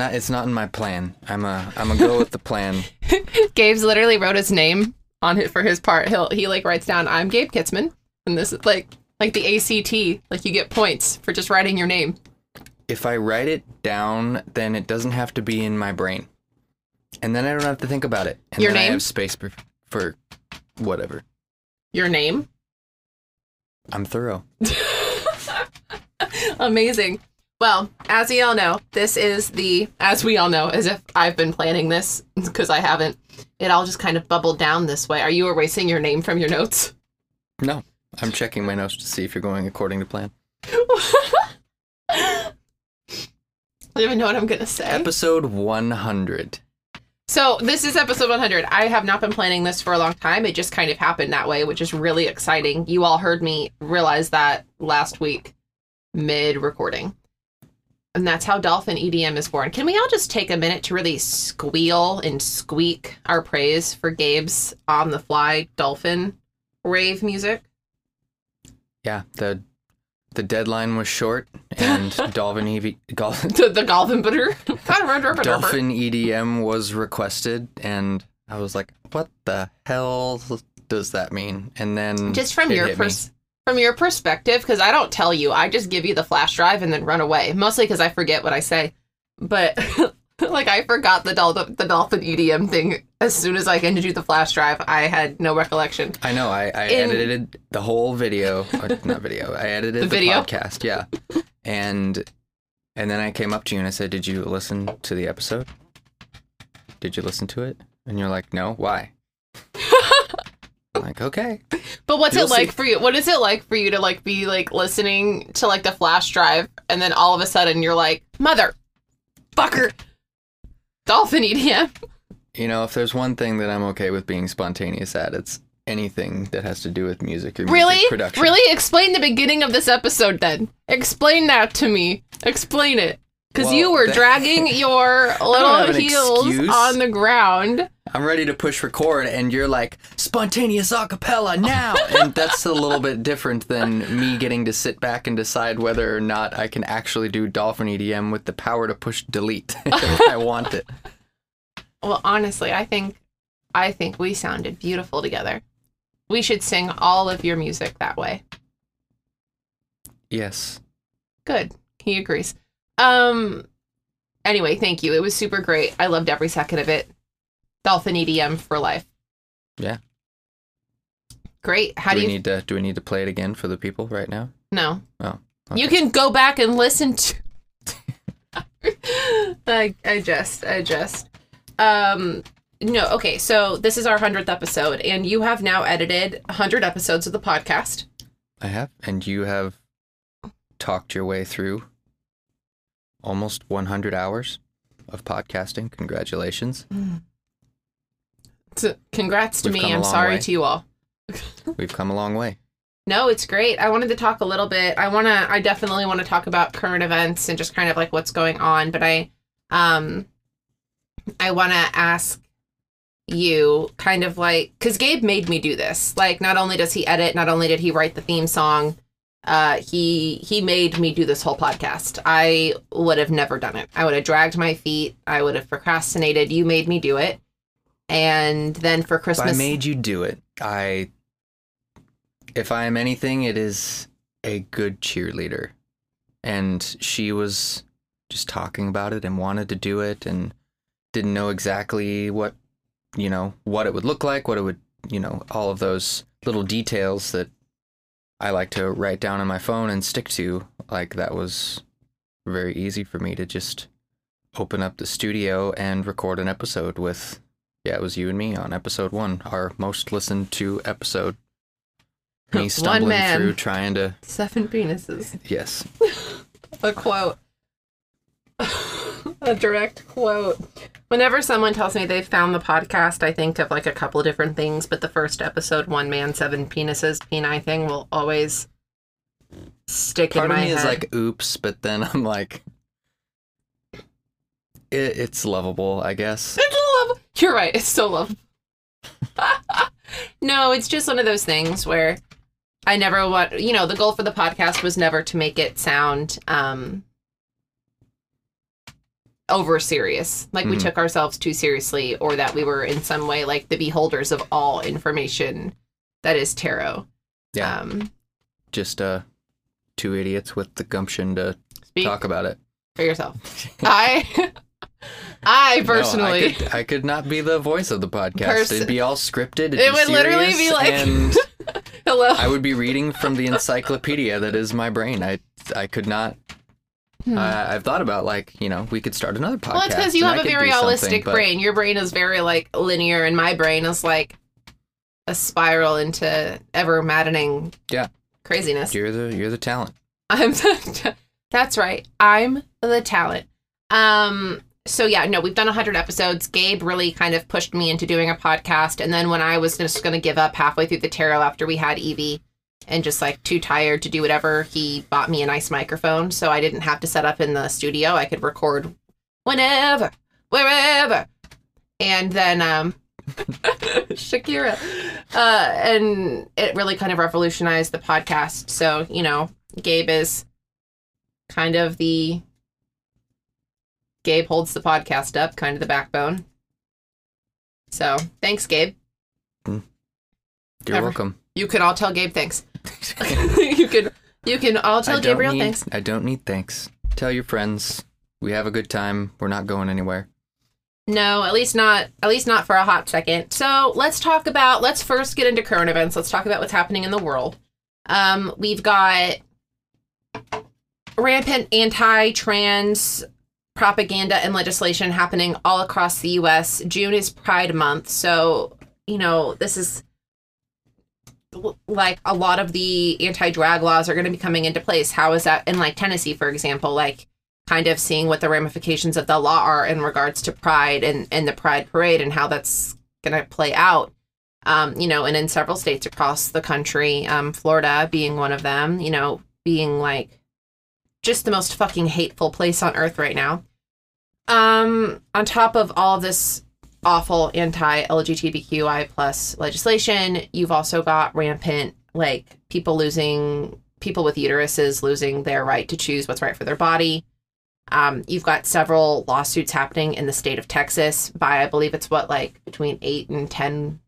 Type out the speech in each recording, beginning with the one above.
not. It's not in my plan. I'm a. I'm a go with the plan. Gabe's literally wrote his name on it for his part. He'll he like writes down I'm Gabe Kitzman, and this is like like the ACT. Like you get points for just writing your name. If I write it down, then it doesn't have to be in my brain, and then I don't have to think about it. And Your then I name? have space for, for whatever. Your name. I'm thorough. Amazing. Well, as we all know, this is the, as we all know, as if I've been planning this, because I haven't, it all just kind of bubbled down this way. Are you erasing your name from your notes? No, I'm checking my notes to see if you're going according to plan. I don't even know what I'm going to say. Episode 100. So, this is episode 100. I have not been planning this for a long time. It just kind of happened that way, which is really exciting. You all heard me realize that last week, mid recording. And that's how Dolphin EDM is born. Can we all just take a minute to really squeal and squeak our praise for Gabe's on the fly dolphin rave music? Yeah, the the deadline was short, and Dolphin EV, Gol- The, the Golden Butter? Dolphin EDM was requested, and I was like, "What the hell does that mean?" And then just from your pers- from your perspective because i don't tell you i just give you the flash drive and then run away mostly because i forget what i say but like i forgot the, dol- the dolphin edm thing as soon as i handed you the flash drive i had no recollection I know. I, I In- edited the whole video, not video. I edited The the, video? podcast. Yeah, and and then I came up to you and I said, "Did you listen to the episode? Did you listen to it?" And you're like, "No. Why?" Like, okay. but what's You'll it like see. for you what is it like for you to like be like listening to like the flash drive and then all of a sudden you're like mother fucker dolphin edm You know, if there's one thing that I'm okay with being spontaneous at, it's anything that has to do with music or music Really? production. Really? Explain the beginning of this episode then. Explain that to me. Explain it. Because Well, you were that- dragging your little heels excuse. on the ground. I'm ready to push record, and you're like, spontaneous acapella now! and that's a little bit different than me getting to sit back and decide whether or not I can actually do Dolphin EDM with the power to push delete if I want it. Well, honestly, I think I think we sounded beautiful together. We should sing all of your music that way. Yes. Good. He agrees. Um anyway, thank you. It was super great. I loved every second of it. Dolphin EDM for life. Yeah. Great. How do, do, we you need to do we need to play it again for the people right now? No. Oh. You can go back and listen to. I, I just, I just. Um, no, okay. So this is our hundredth episode, and you have now edited hundred episodes of the podcast. I have, and you have talked your way through almost 100 hours of podcasting. Congratulations. So congrats to We've me. I'm sorry way. to you all. We've come a long way. No, it's great. I wanted to talk a little bit. I want to I definitely want to talk about current events and just kind of like what's going on, but I um I want to ask you kind of like cuz Gabe made me do this. Like not only does he edit, not only did he write the theme song, uh he he made me do this whole podcast. I would have never done it. I would have dragged my feet. I would have procrastinated. You made me do it. And then for If I made you do it. I, if I am anything, it is a good cheerleader. And she was just talking about it and wanted to do it and didn't know exactly what, you know, what it would look like, what it would, you know, all of those little details that I like to write down on my phone and stick to. Like that was very easy for me to just open up the studio and record an episode with yeah, it was you and me on episode one, our most listened to episode. Me stumbling man. through trying to seven penises. yes. a quote. a direct quote. Whenever someone tells me they've found the podcast, I think of like a couple of different things, but the first episode, one man, seven penises, peni thing will always stick Part in of my me head. is like, oops, but then I'm like, it, it's lovable, I guess. It's love. You're right. It's so lovable. no, it's just one of those things where I never want. You know, the goal for the podcast was never to make it sound um over serious, like we Mhm. took ourselves too seriously, or that we were in some way like the beholders of all information that is tarot. Yeah. Um, Just uh, two idiots with the gumption to speak talk about it. for yourself. I, I personally. No, I, could, I could not be the voice of the podcast. Pers- It'd be all scripted. It would literally be like- and Hello. I would be reading from the encyclopedia that is my brain. I I could not. Hmm. I I've thought about like you know we could start another podcast. Well, it's because you have a very holistic but- brain. Your brain is very like linear, and my brain is like a spiral into ever maddening Yeah. craziness. You're the you're the talent. I'm the, that's right. I'm the talent. Um. So yeah, no, we've done hundred episodes. Gabe really kind of pushed me into doing a podcast, and then when I was just going to give up halfway through the tarot after we had Evie, and just like too tired to do whatever, he bought me a nice microphone, so I didn't have to set up in the studio. I could record whenever, wherever, and then um. Shakira. Uh, and it really kind of revolutionized the podcast. So, you know, Gabe is kind of the Gabe holds the podcast up, kind of the backbone. So thanks, Gabe. You're Ever. welcome. You can all tell Gabe thanks. You can you can all tell Gabriel need, thanks. I don't need thanks. Tell your friends. We have a good time. We're not going anywhere. No, at least not at least not for a hot second. So let's talk about let's first get into current events. Let's talk about what's happening in the world. Um, we've got rampant anti-trans propaganda and legislation happening all across the US. June is Pride Month, so you know, this is like a lot of the anti-drag laws are going to be coming into place. How is that in like Tennessee, for example? Like kind of seeing what the ramifications of the law are in regards to pride and, and the pride parade and how that's going to play out um, you know and in several states across the country um, florida being one of them you know being like just the most fucking hateful place on earth right now um, on top of all this awful anti-lgbtqi plus legislation. You've also got rampant like people losing people with uteruses losing their right to choose what's right for their body. Um, you've got several lawsuits happening in the state of Texas by, I believe it's what, like between eight and 10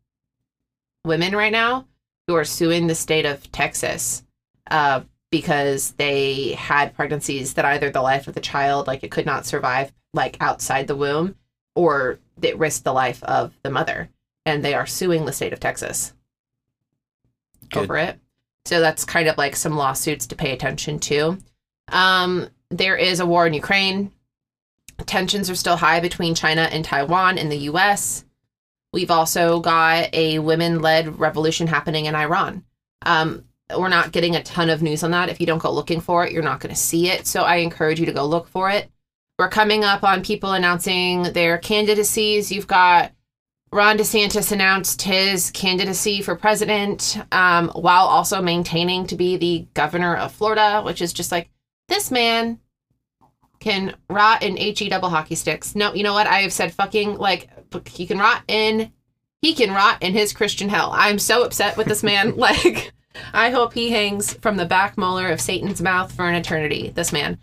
women right now who are suing the state of Texas uh, because they had pregnancies that either the life of the child, like it could not survive, like outside the womb, or that risked the life of the mother. And they are suing the state of Texas Good. over it. So that's kind of like some lawsuits to pay attention to. Um, there is a war in Ukraine. Tensions are still high between China and Taiwan and the US. We've also got a women led revolution happening in Iran. Um, we're not getting a ton of news on that. If you don't go looking for it, you're not going to see it. So I encourage you to go look for it. We're coming up on people announcing their candidacies. You've got Ron DeSantis announced his candidacy for president um, while also maintaining to be the governor of Florida, which is just like, this man can rot in HE double hockey sticks. No, you know what? I have said fucking like he can rot in he can rot in his Christian hell. I'm so upset with this man. like I hope he hangs from the back molar of Satan's mouth for an eternity. This man.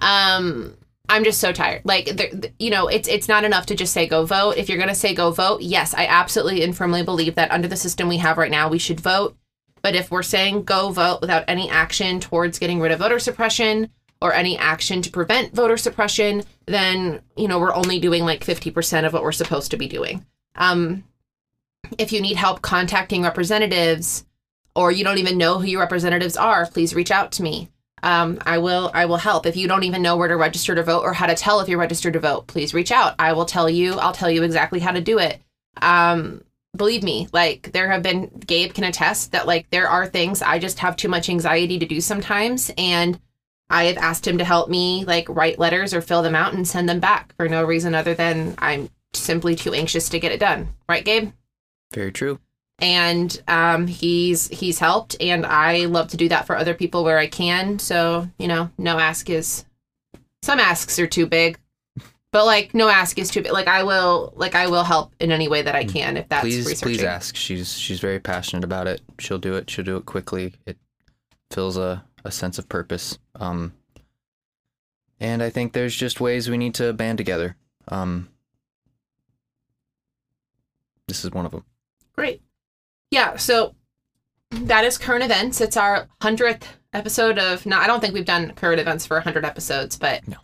Um I'm just so tired. Like you know, it's it's not enough to just say go vote. If you're going to say go vote, yes, I absolutely and firmly believe that under the system we have right now, we should vote. But if we're saying go vote without any action towards getting rid of voter suppression or any action to prevent voter suppression, then, you know, we're only doing like 50% of what we're supposed to be doing. Um, if you need help contacting representatives or you don't even know who your representatives are, please reach out to me. Um, I will I will help. If you don't even know where to register to vote or how to tell if you're registered to vote, please reach out. I will tell you. I'll tell you exactly how to do it. Um, believe me, like there have been Gabe can attest that like there are things I just have too much anxiety to do sometimes and I have asked him to help me like write letters or fill them out and send them back for no reason other than I'm simply too anxious to get it done. Right, Gabe? Very true. And um, he's he's helped, and I love to do that for other people where I can. So you know, no ask is some asks are too big, but like no ask is too big. Like I will like I will help in any way that I can if that's please please ask. She's she's very passionate about it. She'll do it. She'll do it quickly. It fills a, a sense of purpose. Um and I think there's just ways we need to band together. Um this is one of them. Great. Yeah, so that is current events. It's our hundredth episode of. No, I don't think we've done current events for hundred episodes, but No.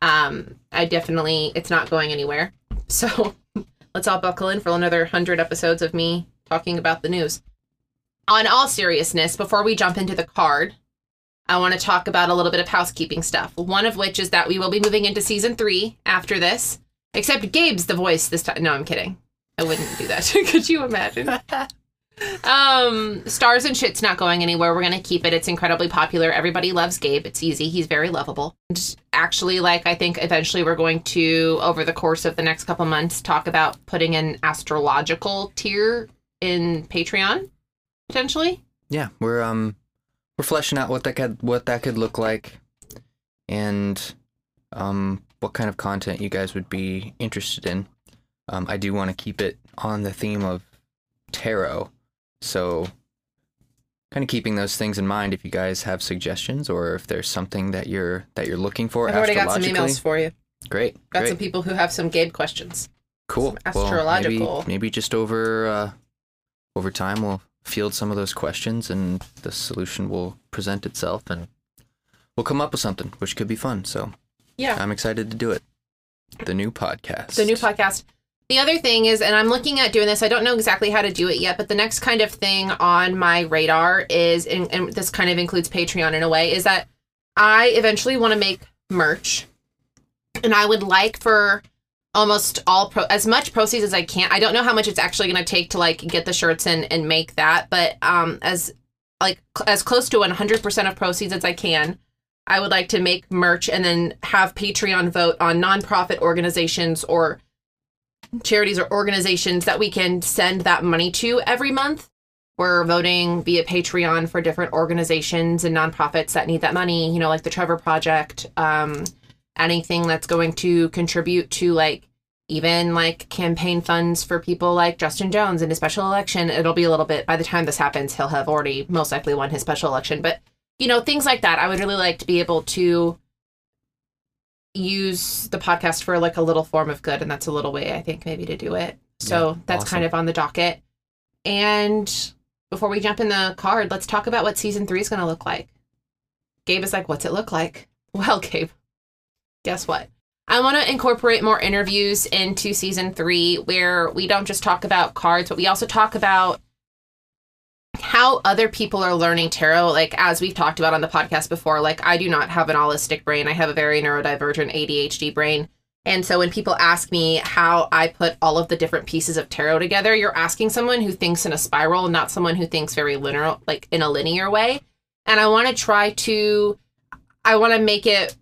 um, I definitely it's not going anywhere. So let's all buckle in for another hundred episodes of me talking about the news. On all seriousness, before we jump into the card, I want to talk about a little bit of housekeeping stuff. One of which is that we will be moving into season three after this. Except Gabe's the voice this time. No, I'm kidding. I wouldn't do that. Could you imagine? um, Stars and Shit's not going anywhere. We're gonna keep it. It's incredibly popular. Everybody loves Gabe. It's easy. He's very lovable. And actually, like I think eventually we're going to, over the course of the next couple months, talk about putting an astrological tier in Patreon, potentially. Yeah, we're um we're fleshing out what that could what that could look like and um what kind of content you guys would be interested in. Um I do want to keep it on the theme of tarot. So kind of keeping those things in mind if you guys have suggestions or if there's something that you're that you're looking for I've already got some emails for you. Great. Got great. some people who have some Gabe questions. Cool. some Well, astrological- maybe, maybe just over uh, over time we'll field some of those questions and the solution will present itself and we'll come up with something which could be fun. So Yeah. I'm excited to do it. The new podcast. the new podcast. The other thing is, and I'm looking at doing this. I don't know exactly how to do it yet, but the next kind of thing on my radar is, and, and this kind of includes Patreon in a way, is that I eventually want to make merch, and I would like for almost all pro as much proceeds as I can. I don't know how much it's actually going to take to like get the shirts and and make that, but um as like cl- as close to 100% of proceeds as I can. I would like to make merch and then have Patreon vote on nonprofit organizations or charities or organizations that we can send that money to every month. We're voting via Patreon for different organizations and nonprofits that need that money, you know, like the Trevor Project, um, anything that's going to contribute to like even like campaign funds for people like Justin Jones in his special election. It'll be a little bit by the time this happens, he'll have already most likely won his special election. But you know, things like that. I would really like to be able to use the podcast for like a little form of good, and that's a little way I think maybe to do it. So Yeah, that's awesome. kind of on the docket. And before we jump in the card, let's talk about what season three is going to look like. Gabe is like, "What's it look like?" Well, Gabe, guess what? I want to incorporate more interviews into season three where we don't just talk about cards, but we also talk about how other people are learning tarot. Like, as we've talked about on the podcast before, like, I do not have an holistic brain. I have a very neurodivergent ADHD brain. And so when people ask me how I put all of the different pieces of tarot together, you're asking someone who thinks in a spiral, not someone who thinks very linear, like in a linear way. And I want to try to, I want to make it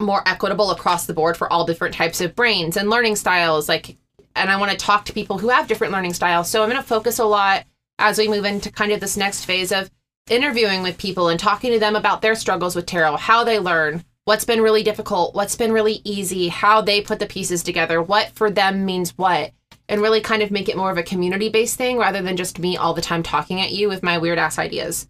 more equitable across the board for all different types of brains and learning styles like and i want to talk to people who have different learning styles so i'm going to focus a lot as we move into kind of this next phase of interviewing with people and talking to them about their struggles with tarot how they learn what's been really difficult what's been really easy how they put the pieces together what for them means what and really kind of make it more of a community based thing rather than just me all the time talking at you with my weird ass ideas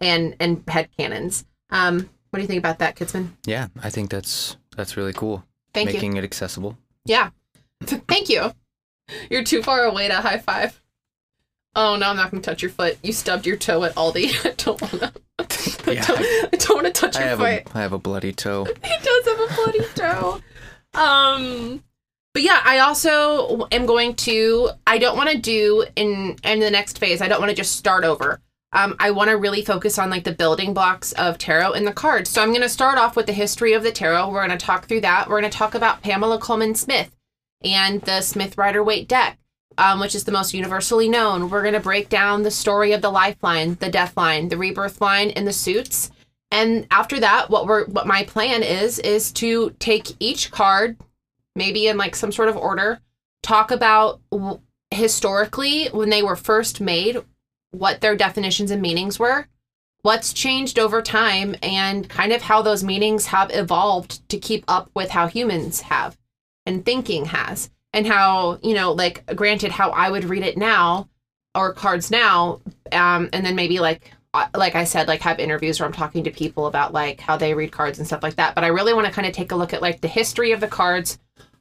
and and head canons. um what do you think about that kidsman Yeah, I think that's that's really cool. thank you Making it accessible. Yeah. Thank you. You're too far away to high five. Oh no, I'm not gonna touch your foot. You stubbed your toe at Aldi. I don't wanna I Yeah, don't, I don't wanna touch I your have foot. a I have a bloody toe. He does have a bloody toe. Um but yeah, I also am going to I don't want to do in in the next phase. I don't want to just start over. Um, I want to really focus on like the building blocks of tarot and the cards. So I'm going to start off with the history of the tarot. We're going to talk through that. We're going to talk about Pamela Colman Smith and the Smith Rider Waite deck, um, which is the most universally known. We're going to break down the story of the lifeline, the death line, the rebirth line, and the suits. and after that, what we're what my plan is is to take each card, maybe in like some sort of order, talk about w- historically when they were first made, what their definitions and meanings were, what's changed over time, and kind of how those meanings have evolved to keep up with how humans have and thinking has, and how you know, like granted, how I would read it now or cards now, um, and then maybe like uh, like I said, like have interviews where I'm talking to people about like how they read cards and stuff like that. But I really want to kind of take a look at like the history of the cards,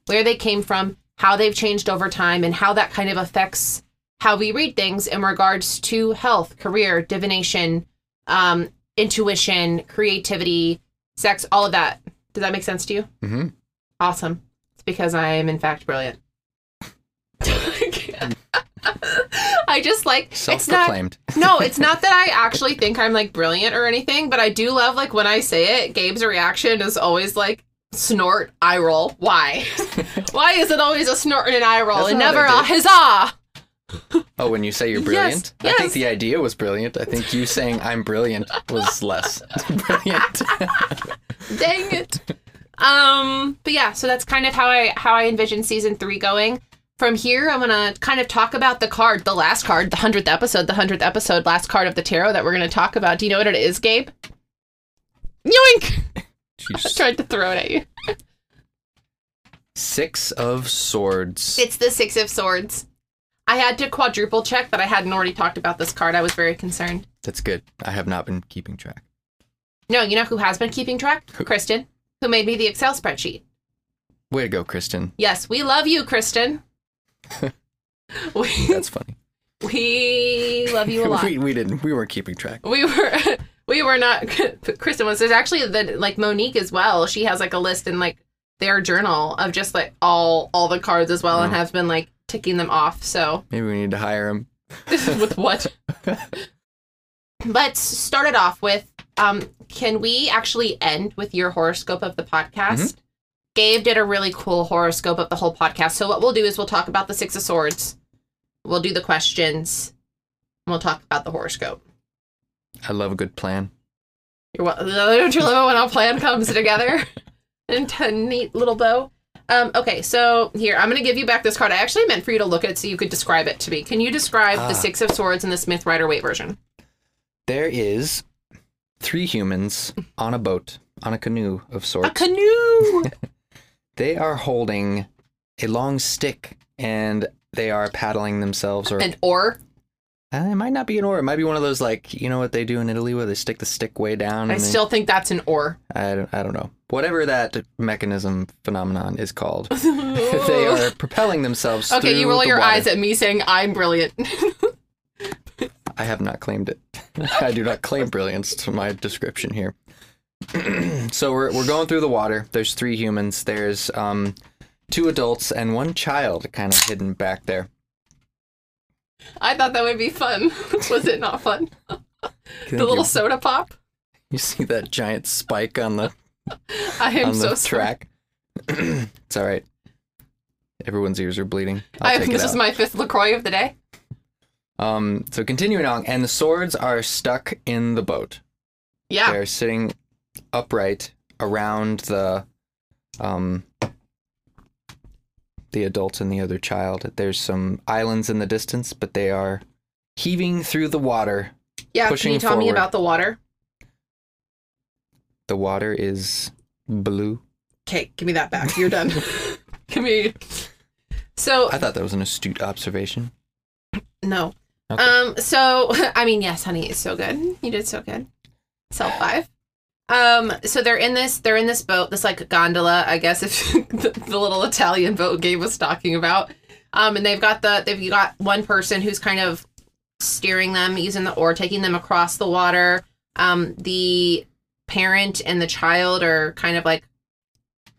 where they came from, how they've changed over time, and how that kind of affects how we read things in regards to health, career, divination, um, intuition, creativity, sex, all of that. Does that make sense to you? Mm-hmm. Awesome. Because I am in fact brilliant. I just like it's not Self-proclaimed. no, it's not that I actually think I'm like brilliant or anything, but I do love like when I say it, Gabe's reaction is always like snort, eye roll. Why? Why is it always a snort and an eye roll That's and never a huzzah? Oh, when you say you're Yes, brilliant, I think the idea was brilliant. I think you saying I'm brilliant was less brilliant. Dang it. Um, but yeah, so that's kind of how I how I envision season three going. From here, I'm gonna kind of talk about the card, the last card, the hundredth episode, the hundredth episode, last card of the tarot that we're gonna talk about. Do you know what it is, Gabe? Yoink! I tried to throw it at you. Six of Swords. It's the Six of Swords. I had to quadruple check that I hadn't already talked about this card. I was very concerned. That's good. I have not been keeping track. No, you know who has been keeping track? Who? Kristen, who made me the Excel spreadsheet. Way to go, Kristen. Yes, we love you, Kristen. we, That's funny. we love you a lot. we, we didn't. We weren't keeping track. we were we were not Kristen was there's actually the like Monique as well. She has like a list in like their journal of just like all all the cards as well and Mm. has been like ticking them off. So Maybe we need to hire him. with what? Let's start it off with um can we actually end with your horoscope of the podcast? Gabe did a really cool horoscope of the whole podcast. So what we'll do is we'll talk about the 6 of swords. We'll do the questions. And we'll talk about the horoscope. I love a good plan. You're wel- Don't you love it when a plan comes together into a neat little bow? Um, okay, so here I'm going to give you back this card. I actually meant for you to look at it so you could describe it to me. Can you describe Ah. the Six of Swords in the Smith Rider Waite version? There is three humans on a boat, on a canoe of sorts. A canoe. they are holding a long stick and they are paddling themselves or An oar. Uh, it might not be an oar. It might be one of those like you know what they do in Italy where they stick the stick way down. I and they- still think that's an oar. I don't, I don't know. Whatever that mechanism phenomenon is called, they are propelling themselves. Okay, you roll your water. eyes at me saying I'm brilliant. I have not claimed it. I do not claim brilliance to my description here. so we're we're going through the water. There's three humans. There's um two adults and one child kind of hidden back there. I thought that would be fun. Was it not fun? The little you, soda pop. you see that giant spike on the I am on so the track. it's all right. Everyone's ears are bleeding. I'll I, take this it is out. my fifth Lacroix of the day. Um, so continuing on, and the swords are stuck in the boat. Yeah. They're sitting upright around the um the adults and the other child. There's some islands in the distance, but they are heaving through the water. Yeah. Can you tell me about the water? The water is blue. Okay, give me that back. You're done. give me. So I thought that was an astute observation. no. Okay. Um. So I mean, yes, honey, it's so good. You did so good. Self five. Um. So they're in this. They're in this boat. This like gondola, I guess, if the, the little Italian boat Gabe was talking about. Um. And they've got the they've got one person who's kind of steering them using the oar, taking them across the water. Um. The parent and the child are kind of like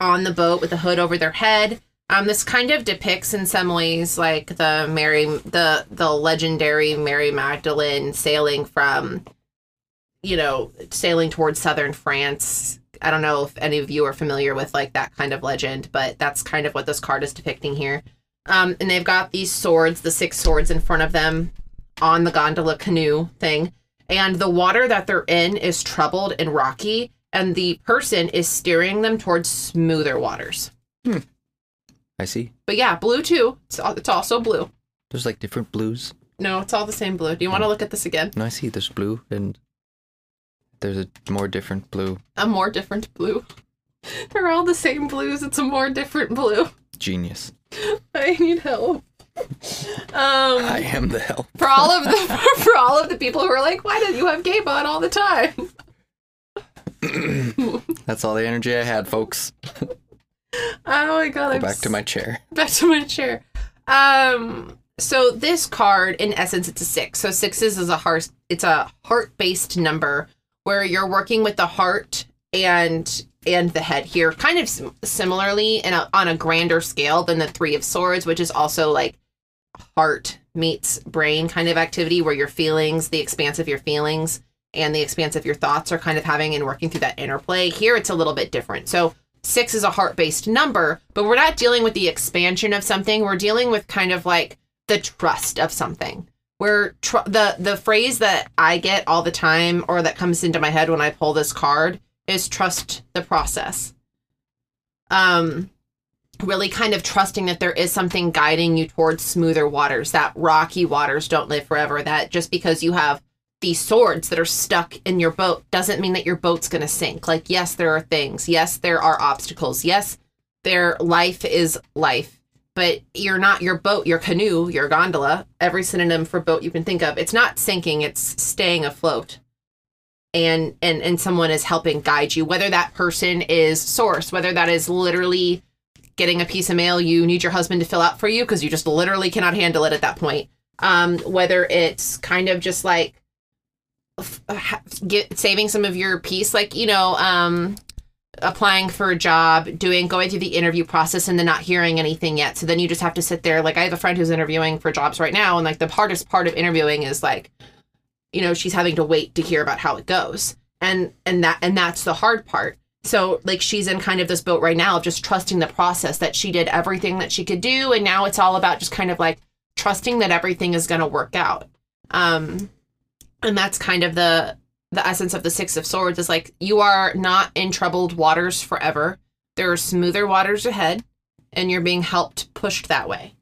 on the boat with the hood over their head. Um, this kind of depicts in some ways like the Mary, the the legendary Mary Magdalene sailing from, you know, sailing towards southern France. I don't know if any of you are familiar with like that kind of legend, but that's kind of what this card is depicting here. Um, and they've got these swords, the six swords in front of them on the gondola canoe thing. and the water that they're in is troubled and rocky, and the person is steering them towards smoother waters. I see. But yeah, blue too. It's, al- it's also blue. There's like different blues. No, it's all the same blue. Do you want to look at this again? No, I see. There's blue and there's a more different blue. A more different blue. They're all the same blues. It's a more different blue. Genius. I need help. Um, I am the help. for all of the for all of the people who are like, why did you have game on all the time? That's all the energy I had, folks. Oh my god! Go I'm back to my chair. back to my chair. Um, so this card, in essence, it's a six. So sixes is a heart. It's a heart-based number where you're working with the heart and and the head here, kind of sim- similarly and on a grander scale than the three of swords, which is also like heart meets brain kind of activity, where your feelings, the expanse of your feelings, and the expanse of your thoughts are kind of having and working through that interplay. Here, it's a little bit different. So six is a heart based number, but we're not dealing with the expansion of something. We're dealing with kind of like the trust of something. Where tr- the the phrase that I get all the time, or that comes into my head when I pull this card, is trust the process. Um, really kind of trusting that there is something guiding you towards smoother waters. That rocky waters don't live forever. That just because you have these swords that are stuck in your boat doesn't mean that your boat's going to sink. Like, yes, there are things. Yes, there are obstacles. Yes, their life is life. But you're not your boat, your canoe, your gondola, every synonym for boat you can think of. It's not sinking, it's staying afloat. And and and someone is helping guide you, whether that person is source, whether that is literally getting a piece of mail you need your husband to fill out for you because you just literally cannot handle it at that point. Um, whether it's kind of just like get saving some of your piece like you know um applying for a job doing going through the interview process and then not hearing anything yet. So then you just have to sit there like i have a friend who's interviewing for jobs right now and like the hardest part of interviewing is like you know she's having to wait to hear about how it goes. And and that and that's the hard part. So like she's in kind of this boat right now of just trusting the process that she did everything that she could do and now it's all about just kind of like trusting that everything is going to work out. Um and that's kind of the the essence of the six of swords is like you are not in troubled waters forever. There are smoother waters ahead and you're being helped pushed that way.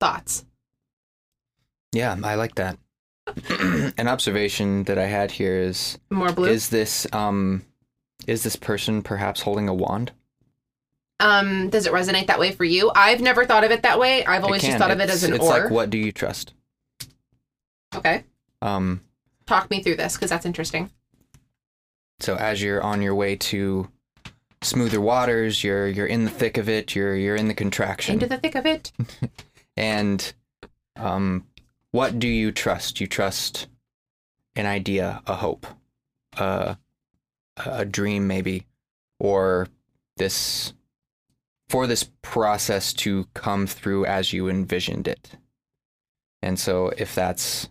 Thoughts? Yeah, I like that. An observation that I had here is more blue? is this um is this person perhaps holding a wand? um does it resonate that way for you? I've never thought of it that way. I've always just thought of it as an It's or like what do you trust? okay. Um talk me through this because that's interesting so as you're on your way to smoother waters, you're you're in the thick of it, you're you're in the contraction. into the thick of it And um, what do you trust? You trust an idea, a hope, a, a dream, maybe, or this for this process to come through as you envisioned it. And so, if that's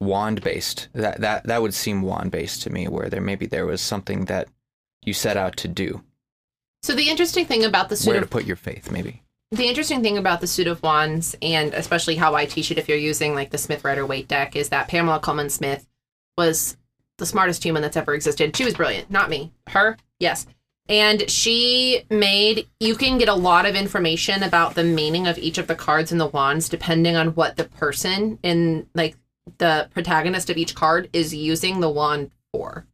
wand based, that that that would seem wand based to me, where there maybe there was something that you set out to do, so the interesting thing about the suit where of to put your faith, maybe. the interesting thing about the suit of wands and especially how i teach it if you're using like the smith rider waite deck is that pamela colman smith was the smartest human that's ever existed. She was brilliant not me. Her? Yes. And she made you can get a lot of information about the meaning of each of the cards in the wands depending on what the person in like the protagonist of each card is using the wand for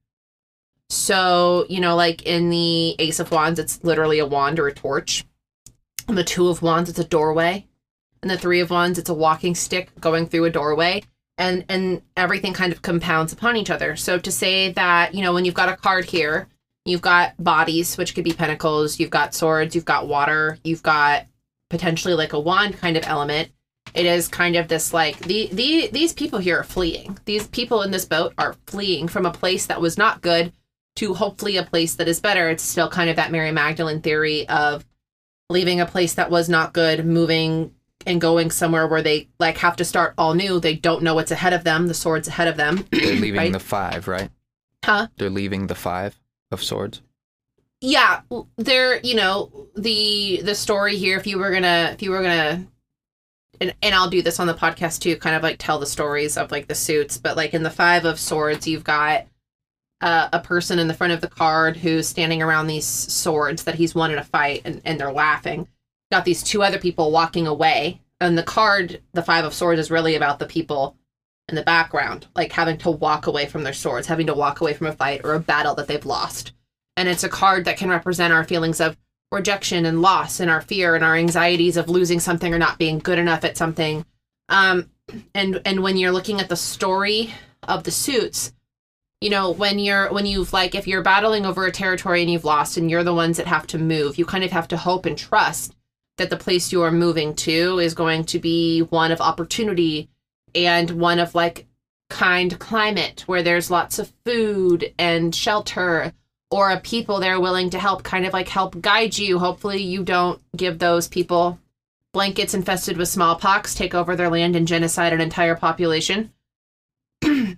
so you know like in the ace of wands it's literally a wand or a torch and the two of wands, it's a doorway. And the three of wands, it's a walking stick going through a doorway. And and everything kind of compounds upon each other. So to say that, you know, when you've got a card here, you've got bodies, which could be pentacles, you've got swords, you've got water, you've got potentially like a wand kind of element. It is kind of this like the, the these people here are fleeing. These people in this boat are fleeing from a place that was not good to hopefully a place that is better. It's still kind of that Mary Magdalene theory of leaving a place that was not good, moving and going somewhere where they like have to start all new. They don't know what's ahead of them. The sword's ahead of them. They're leaving Right. the five, right? Huh? They're leaving the five of swords. Yeah, they're You know the the story here. If you were gonna if you were gonna and, and I'll do this on the podcast too, kind of like tell the stories of like the suits. But like in the Five of Swords, you've got uh, a person in the front of the card who's standing around these swords that he's won in a fight, and, and they're laughing. Got these two other people walking away, and the card, the Five of Swords, is really about the people in the background, like having to walk away from their swords, having to walk away from a fight or a battle that they've lost. And it's a card that can represent our feelings of rejection and loss and our fear and our anxieties of losing something or not being good enough at something. Um, and and when you're looking at the story of the suits, you know, when you're when you've like if you're battling over a territory and you've lost and you're the ones that have to move, you kind of have to hope and trust that the place you are moving to is going to be one of opportunity and one of like kind climate where there's lots of food and shelter or a people there willing to help kind of like help guide you hopefully you don't give those people blankets infested with smallpox take over their land and genocide an entire population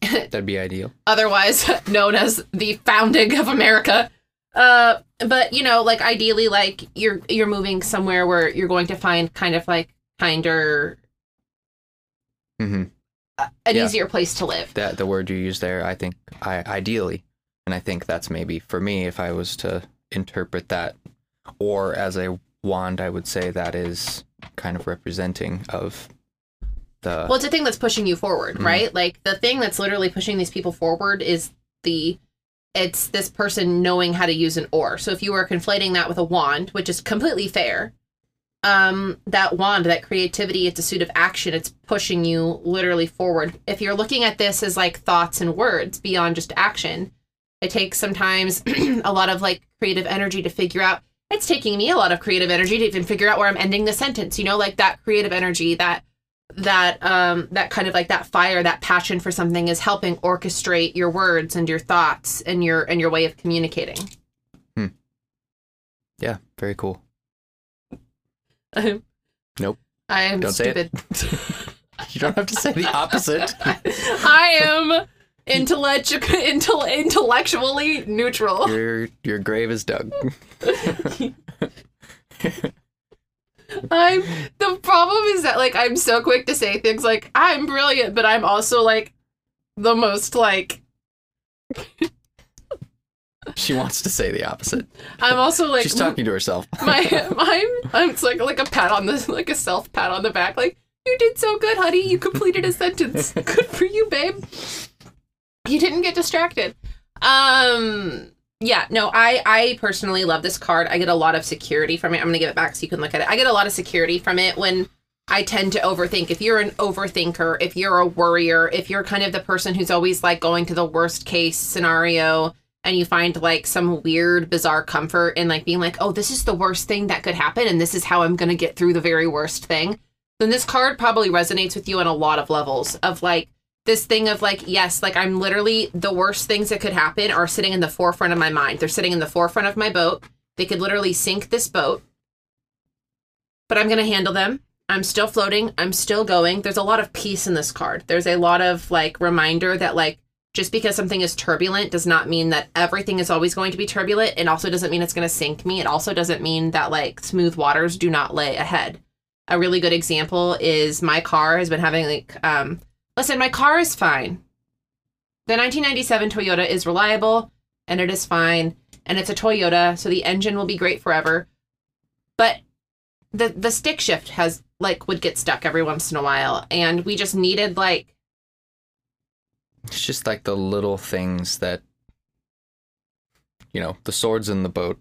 That'd be ideal. otherwise known as the founding of America. Uh, but you know, like ideally, like you're you're moving somewhere where you're going to find kind of like kinder, hmm uh, an Yeah. easier place to live. That the word you use there, I think, I ideally, and I think that's maybe for me if I was to interpret that, or as a wand, I would say that is kind of representing of the. Well, it's a thing that's pushing you forward, Mhm. right? Like the thing that's literally pushing these people forward is the it's this person knowing how to use an oar. So if you were conflating that with a wand, which is completely fair, um, that wand, that creativity, it's a suit of action. It's pushing you literally forward. If you're looking at this as like thoughts and words beyond just action, it takes sometimes a lot of like creative energy to figure out. It's taking me a lot of creative energy to even figure out where I'm ending the sentence. You know, like that creative energy, that that um that kind of like that fire that passion for something is helping orchestrate your words and your thoughts and your and your way of communicating Hmm. yeah, very cool. Nope. i am Don't say it. stupid You don't have to say the opposite. i am intellect- intel- intellectually neutral your your grave is dug. i'm the problem is that like i'm so quick to say things like i'm brilliant but i'm also like the most like she wants to say the opposite. i'm also like She's talking to herself. my I'm, I'm it's like like a pat on the like a self pat on the back like you did so good honey you completed a sentence good for you babe you didn't get distracted. Um yeah no i i personally love this card. I get a lot of security from it. I'm gonna give it back so you can look at it. I get a lot of security from it when i tend to overthink. If you're an overthinker if you're a worrier if you're kind of the person who's always like going to the worst case scenario and you find like some weird bizarre comfort in like being like oh this is the worst thing that could happen and this is how i'm going to get through the very worst thing then this card probably resonates with you on a lot of levels of like this thing of like yes like i'm literally the worst things that could happen are sitting in the forefront of my mind. They're sitting in the forefront of my boat. They could literally sink this boat. But i'm going to handle them. I'm still floating. I'm still going. There's a lot of peace in this card. There's a lot of like reminder that like just because something is turbulent does not mean that everything is always going to be turbulent. It also doesn't mean it's going to sink me. It also doesn't mean that like smooth waters do not lay ahead. A really good example is my car has been having like um listen, my car is fine. The 1997 Toyota is reliable and it is fine and it's a Toyota, so the engine will be great forever. But the the stick shift has like would get stuck every once in a while and we just needed like It's just like the little things that, you know, the swords in the boat.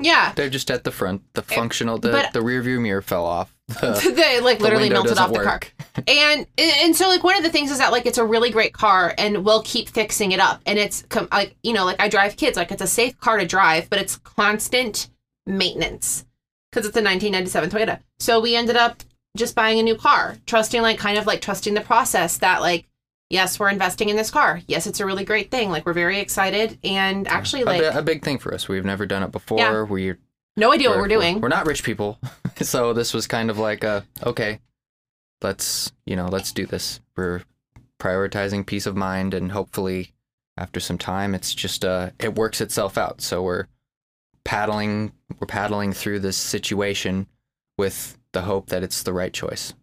Yeah, They're just at the front. The eh, functional, the, but- the rear view mirror fell off. The, they like literally melted off the car. and and so like one of the things is that like it's a really great car and we'll keep fixing it up and it's com- like you know like i drive kids like it's a safe car to drive but it's constant maintenance because it's a 1997 toyota so we ended up just buying a new car trusting like kind of like trusting the process that like yes we're investing in this car yes it's a really great thing like we're very excited and actually a, like a big thing for us. We've never done it before. Yeah. We're no idea what we're doing We're not rich people, so this was kind of like a okay. Let's you know, let's do this. We're prioritizing peace of mind, and hopefully, after some time, it's just uh, it works itself out. So we're paddling, we're paddling through this situation with the hope that it's the right choice.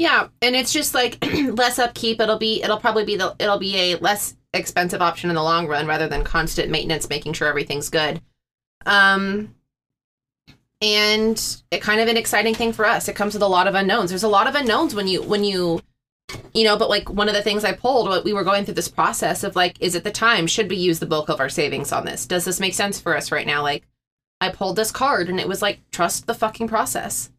Yeah, and it's just like less upkeep. It'll be it'll probably be the it'll be a less expensive option in the long run rather than constant maintenance, making sure everything's good. Um, and it kind of an exciting thing for us. It comes with a lot of unknowns. There's a lot of unknowns when you when you you know, but like one of the things I pulled, what we were going through this process of like, is it the time? Should we use the bulk of our savings on this? Does this make sense for us right now? Like, I pulled this card and it was like, trust the fucking process.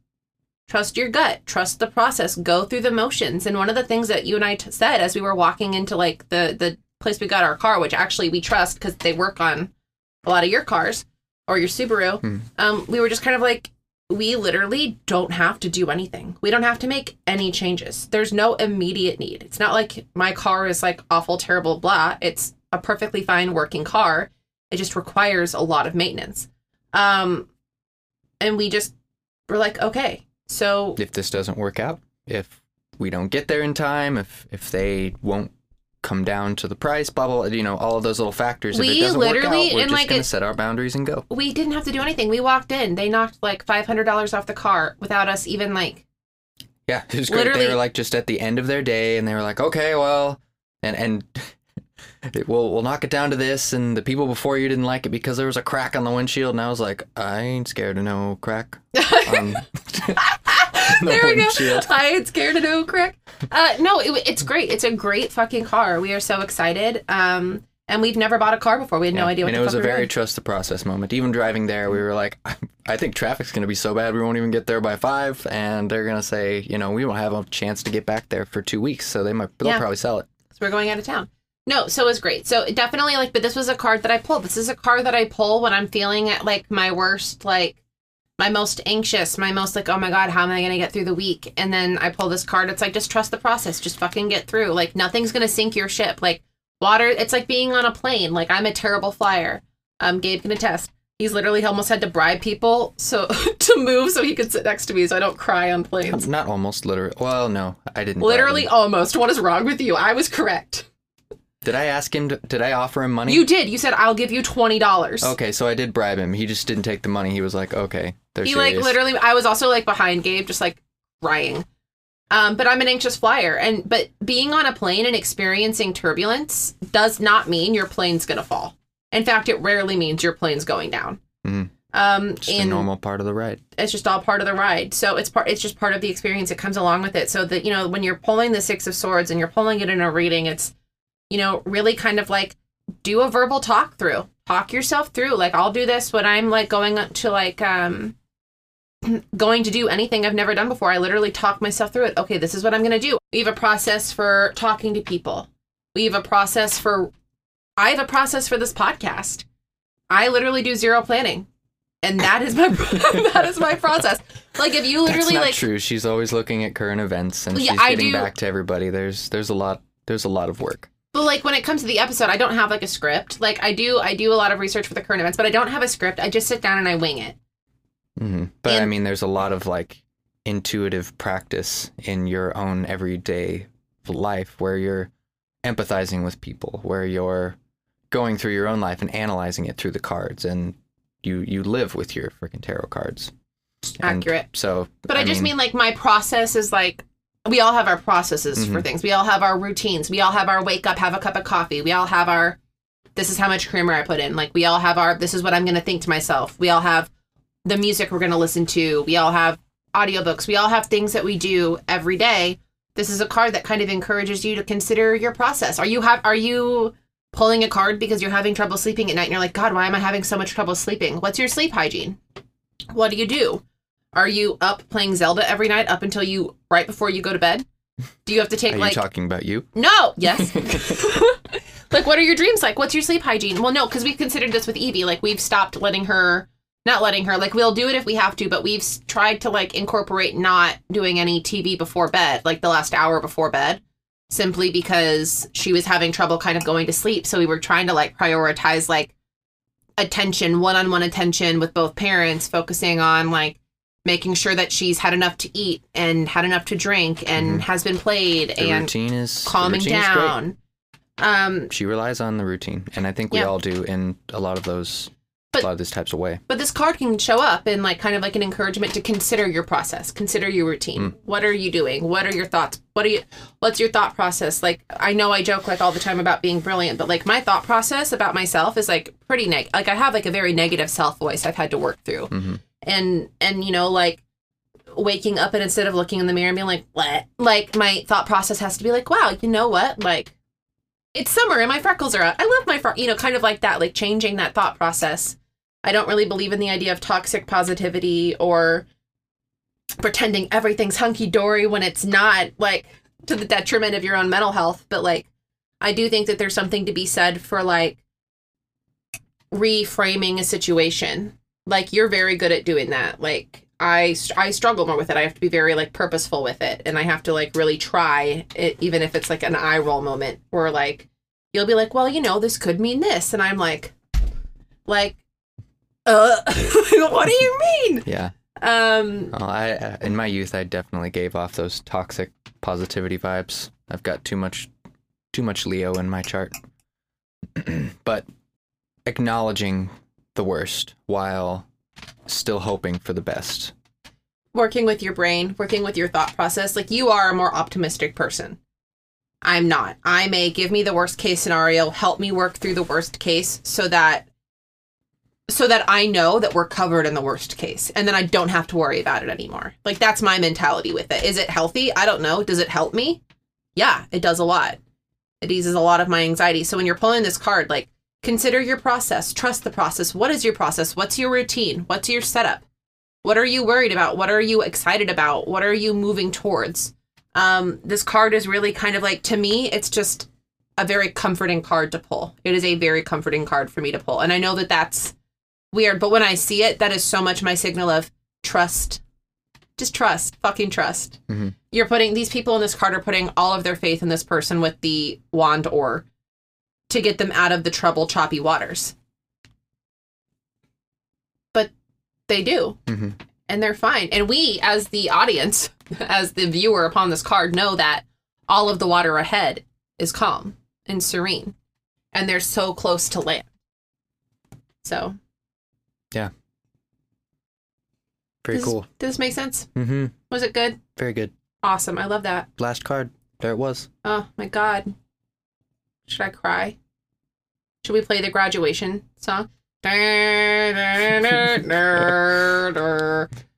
Trust your gut. Trust the process. Go through the motions. And one of the things that you and I t- said as we were walking into like the the place we got our car, which actually we trust because they work on a lot of your cars or your Subaru. Hmm. Um, we were just kind of like, we literally don't have to do anything. We don't have to make any changes. There's no immediate need. It's not like my car is like awful, terrible, blah. It's a perfectly fine working car. It just requires a lot of maintenance. Um, and we just were like, okay, so If this doesn't work out, if we don't get there in time, if if they won't come down to the price, blah blah, blah you know, all of those little factors. if it doesn't work out, we're just like, gonna it- set our boundaries and go. we didn't have to do anything. We walked in. They knocked like five hundred dollars off the car without us even like Yeah, it was great. Literally- They were like just at the end of their day, and they were like, okay, well, and and we'll we'll knock it down to this. And the people before you didn't like it because there was a crack on the windshield, and I was like, I ain't scared of no crack on um, the there we go. windshield. I ain't scared of no crack. Uh, no, it, it's great. It's a great fucking car. We are so excited. Um, and we've never bought a car before. We had no idea what and the it was a very doing. trust the process moment. Even driving there, we were like, I think traffic's going to be so bad we won't even get there by five, and they're going to say, you know, we won't have a chance to get back there for two weeks, so they might they'll Yeah. probably sell it. So we're going out of town. No, so it was great. So it definitely like, but this was a card that I pulled. This is a card that I pull when I'm feeling at like my worst, like my most anxious, my most like, oh my god, how am I gonna get through the week? And then I pull this card. It's like just trust the process, just fucking get through. Like nothing's gonna sink your ship. Like water, it's like being on a plane. Like I'm a terrible flyer. Um, Gabe can attest. He's literally almost had to bribe people so to move so he could sit next to me so I don't cry on planes. Not almost literally. Well, no, I didn't. Literally almost. What is wrong with you? I was correct. Did I ask him? To, did I offer him money? You did. You said I'll give you twenty dollars. Okay, so I did bribe him. He just didn't take the money. He was like, okay, they're He serious. like literally. I was also like behind Gabe, just like crying. Um, but I'm an anxious flyer, and but being on a plane and experiencing turbulence does not mean your plane's gonna fall. In fact, it rarely means your plane's going down. Mhm. Um, just a normal part of the ride. it's just all part of the ride. So it's part. It's just part of the experience. It comes along with it. So that you know when you're pulling the six of swords and you're pulling it in a reading, it's you know really kind of like do a verbal talk through. Talk yourself through. Like I'll do this when I'm like going to like um going to do anything I've never done before. I literally talk myself through it. Okay, this is what I'm gonna do. We have a process for talking to people. We have a process for. I have a process for this podcast. I literally do zero planning and that is my that is my process. Like if you That's literally not like true. She's always looking at current events and Yeah, she's I getting do- back to everybody. There's there's a lot there's a lot of work. But like when it comes to the episode, I don't have like a script. Like I do I do a lot of research for the current events, but I don't have a script. I just sit down and I wing it. hmm But I mean, there's a lot of like intuitive practice in your own everyday life where you're empathizing with people, where you're going through your own life and analyzing it through the cards, and you you live with your freaking tarot cards. And Accurate. So, But I, just mean like my process is like we all have our processes for Mhm. things. We all have our routines. We all have our wake up, have a cup of coffee. We all have our this is how much creamer I put in. Like we all have our this is what I'm going to think to myself. We all have the music we're going to listen to. We all have audiobooks. We all have things that we do every day. This is a card that kind of encourages you to consider your process. Are you have are you pulling a card because you're having trouble sleeping at night and you're like, "God, why am I having so much trouble sleeping?" What's your sleep hygiene? What do you do? Are you up playing Zelda every night up until you right before you go to bed? Do you have to take are like you talking about you? no? Yes. like, what are your dreams like? What's your sleep hygiene? Well, no, because we've considered this with Evie. Like, we've stopped letting her, not letting her. Like, we'll do it if we have to, but we've tried to like incorporate not doing any TV before bed, like the last hour before bed, simply because she was having trouble kind of going to sleep. So we were trying to like prioritize like attention, one-on-one attention with both parents, focusing on like making sure that she's had enough to eat and had enough to drink and Mhm. has been played The and routine is calming routine is down. Um, She relies on the routine, and I think we Yeah. all do in a lot of those But- a lot of these types of way. But this card can show up in like kind of like an encouragement to consider your process, consider your routine. What are you doing? What are your thoughts? What are you what's your thought process? Like I know I joke like all the time about being brilliant, but like my thought process about myself is like pretty neg like I have like a very negative self voice I've had to work through. hmm And and you know like waking up and instead of looking in the mirror and being like, what? Like my thought process has to be like, wow, you know what? Like it's summer and my freckles are out. I love my fre-, you know, kind of like that, like changing that thought process. I don't really believe in the idea of toxic positivity or pretending everything's hunky dory when it's not, like to the detriment of your own mental health. But like, I do think that there's something to be said for like reframing a situation. Like, you're very good at doing that. Like, I, I struggle more with it. I have to be very like purposeful with it, and I have to like really try it, even if it's like an eye roll moment where like you'll be like, well, you know, this could mean this, and I'm like, like, uh, what do you mean? Yeah. Um, Well, I uh, in my youth, I definitely gave off those toxic positivity vibes. I've got too much, too much Leo in my chart. but acknowledging the worst while still hoping for the best. working with your brain, working with your thought process, like you are a more optimistic person. I'm not. I may give me the worst case scenario, help me work through the worst case so that so that I know that we're covered in the worst case and then I don't have to worry about it anymore. Like that's my mentality with it. Is it healthy? I don't know. Does it help me? Yeah, it does a lot. It eases a lot of my anxiety. So when you're pulling this card, like consider your process, trust the process. What is your process? What's your routine? What's your setup? What are you worried about? What are you excited about? What are you moving towards? Um, this card is really kind of like, to me, it's just a very comforting card to pull. It is a very comforting card for me to pull. And I know that that's weird, but when I see it, that is so much my signal of trust. Just trust, fucking trust. Mhm. You're putting these people in this card are putting all of their faith in this person with the wand or to get them out of the trouble, choppy waters. But they do Mhm. and they're fine. And we, as the audience, as the viewer upon this card, know that all of the water ahead is calm and serene, and they're so close to land. So, Yeah. Pretty does, cool. Does this make sense? Mm-hmm. Was it good? Very good. Awesome. I love that. Last card. There it was. Oh my god. Should I cry? Should we play the graduation song? I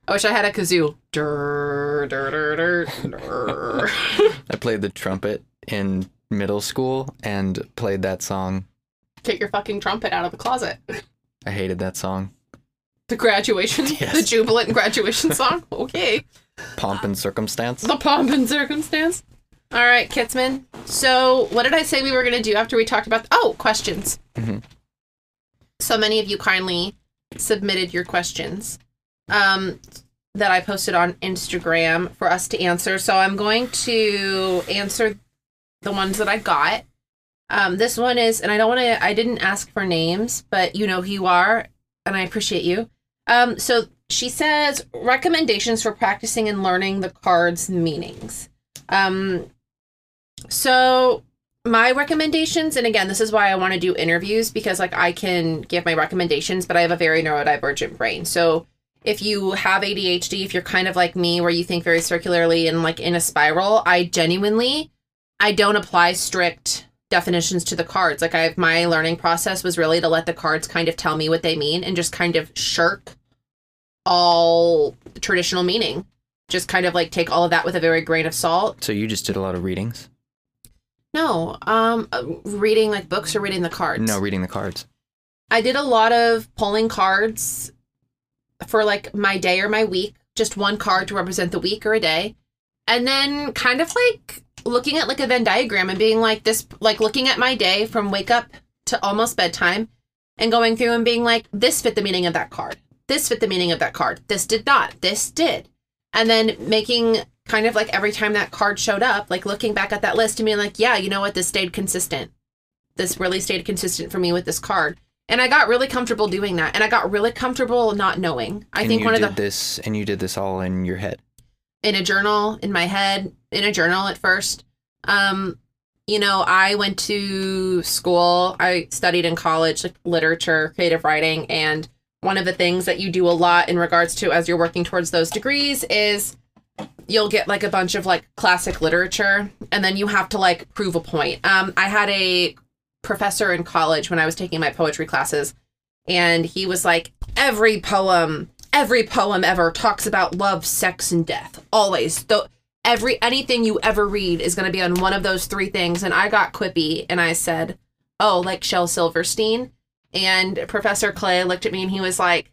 wish I had a kazoo. I played the trumpet in middle school and played that song. Get your fucking trumpet out of the closet. I hated that song. The graduation, Yes. the jubilant graduation song. Okay. Pomp and circumstance. The pomp and circumstance. All right, Kitsman. So, what did I say we were going to do after we talked about? oh, questions. Mhm. So many of you kindly submitted your questions um, that I posted on Instagram for us to answer. So, I'm going to answer the ones that I got. Um, this one is, and I don't want to, I didn't ask for names, but you know who you are, and I appreciate you. Um, so she says recommendations for practicing and learning the cards' meanings. Um, so my recommendations, and again, this is why I want to do interviews because like I can give my recommendations, but I have a very neurodivergent brain. So if you have ADHD, if you're kind of like me, where you think very circularly and like in a spiral, I genuinely, I don't apply strict definitions to the cards. Like I my learning process was really to let the cards kind of tell me what they mean and just kind of shirk all traditional meaning. Just kind of like take all of that with a very grain of salt. So you just did a lot of readings? No, um, uh, reading like books or reading the cards. No, reading the cards. I did a lot of pulling cards for like my day or my week, just one card to represent the week or a day. And then kind of like looking at like a Venn diagram and being like this, like looking at my day from wake up to almost bedtime and going through and being like, this fit the meaning of that card. This fit the meaning of that card. This did not. This did. And then making kind of like every time that card showed up, like looking back at that list and being like, yeah, you know what? This stayed consistent. This really stayed consistent for me with this card. And I got really comfortable doing that. And I got really comfortable not knowing. I and think one of the this, and you did this all in your head. in a journal, in my head, in a journal at first. Um you know, I went to school. I studied in college, like literature, creative writing, and one of the things that you do a lot in regards to as you're working towards those degrees is you'll get like a bunch of like classic literature and then you have to like prove a point. Um, I had a professor in college when I was taking my poetry classes, and he was like, every poem, every poem ever talks about love, sex, and death. Always. Though every anything you ever read is going to be on one of those three things. And I got quippy and I said, "Oh, like Shel Silverstein." And Professor Clay looked at me and he was like,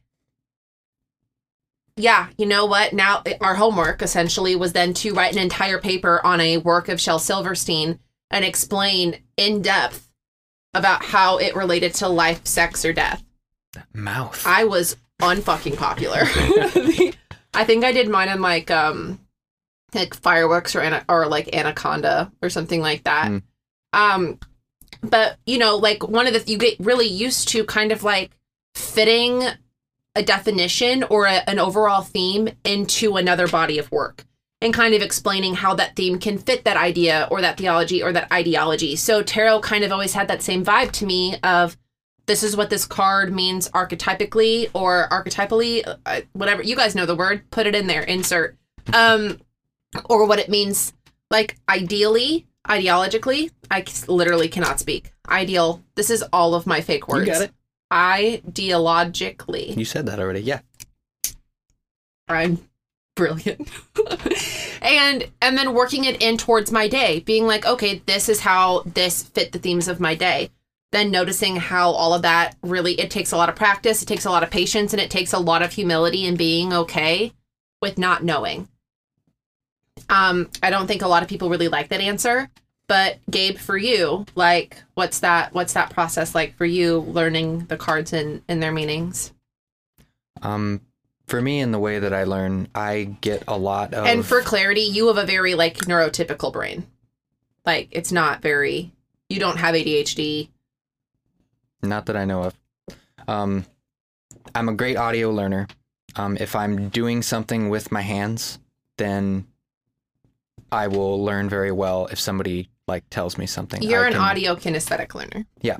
yeah, you know what? Now our homework essentially was then to write an entire paper on a work of Shel Silverstein and explain in depth about how it related to life, sex, or death. Mouth. I was unfucking popular. I think I did mine in like um like fireworks or ana- or like anaconda or something like that. Mm. Um but you know like one of the you get really used to kind of like fitting a definition or a, an overall theme into another body of work and kind of explaining how that theme can fit that idea or that theology or that ideology. So tarot kind of always had that same vibe to me of this is what this card means archetypically or archetypally uh, whatever you guys know the word put it in there insert um or what it means like ideally ideologically i literally cannot speak ideal this is all of my fake words You got it. Ideologically You said that already. Yeah. I'm brilliant. and and then working it in towards my day, being like, okay, this is how this fit the themes of my day. Then noticing how all of that really it takes a lot of practice, it takes a lot of patience, and it takes a lot of humility and being okay with not knowing. Um, I don't think a lot of people really like that answer. But Gabe, for you, like what's that what's that process like for you learning the cards and, and their meanings? Um, for me, in the way that I learn, I get a lot of. And for clarity, you have a very like neurotypical brain. Like it's not very you don't have ADHD. Not that I know of. Um, I'm a great audio learner. Um, if I'm doing something with my hands, then I will learn very well if somebody like tells me something. You're I an can- audio kinesthetic learner. Yeah.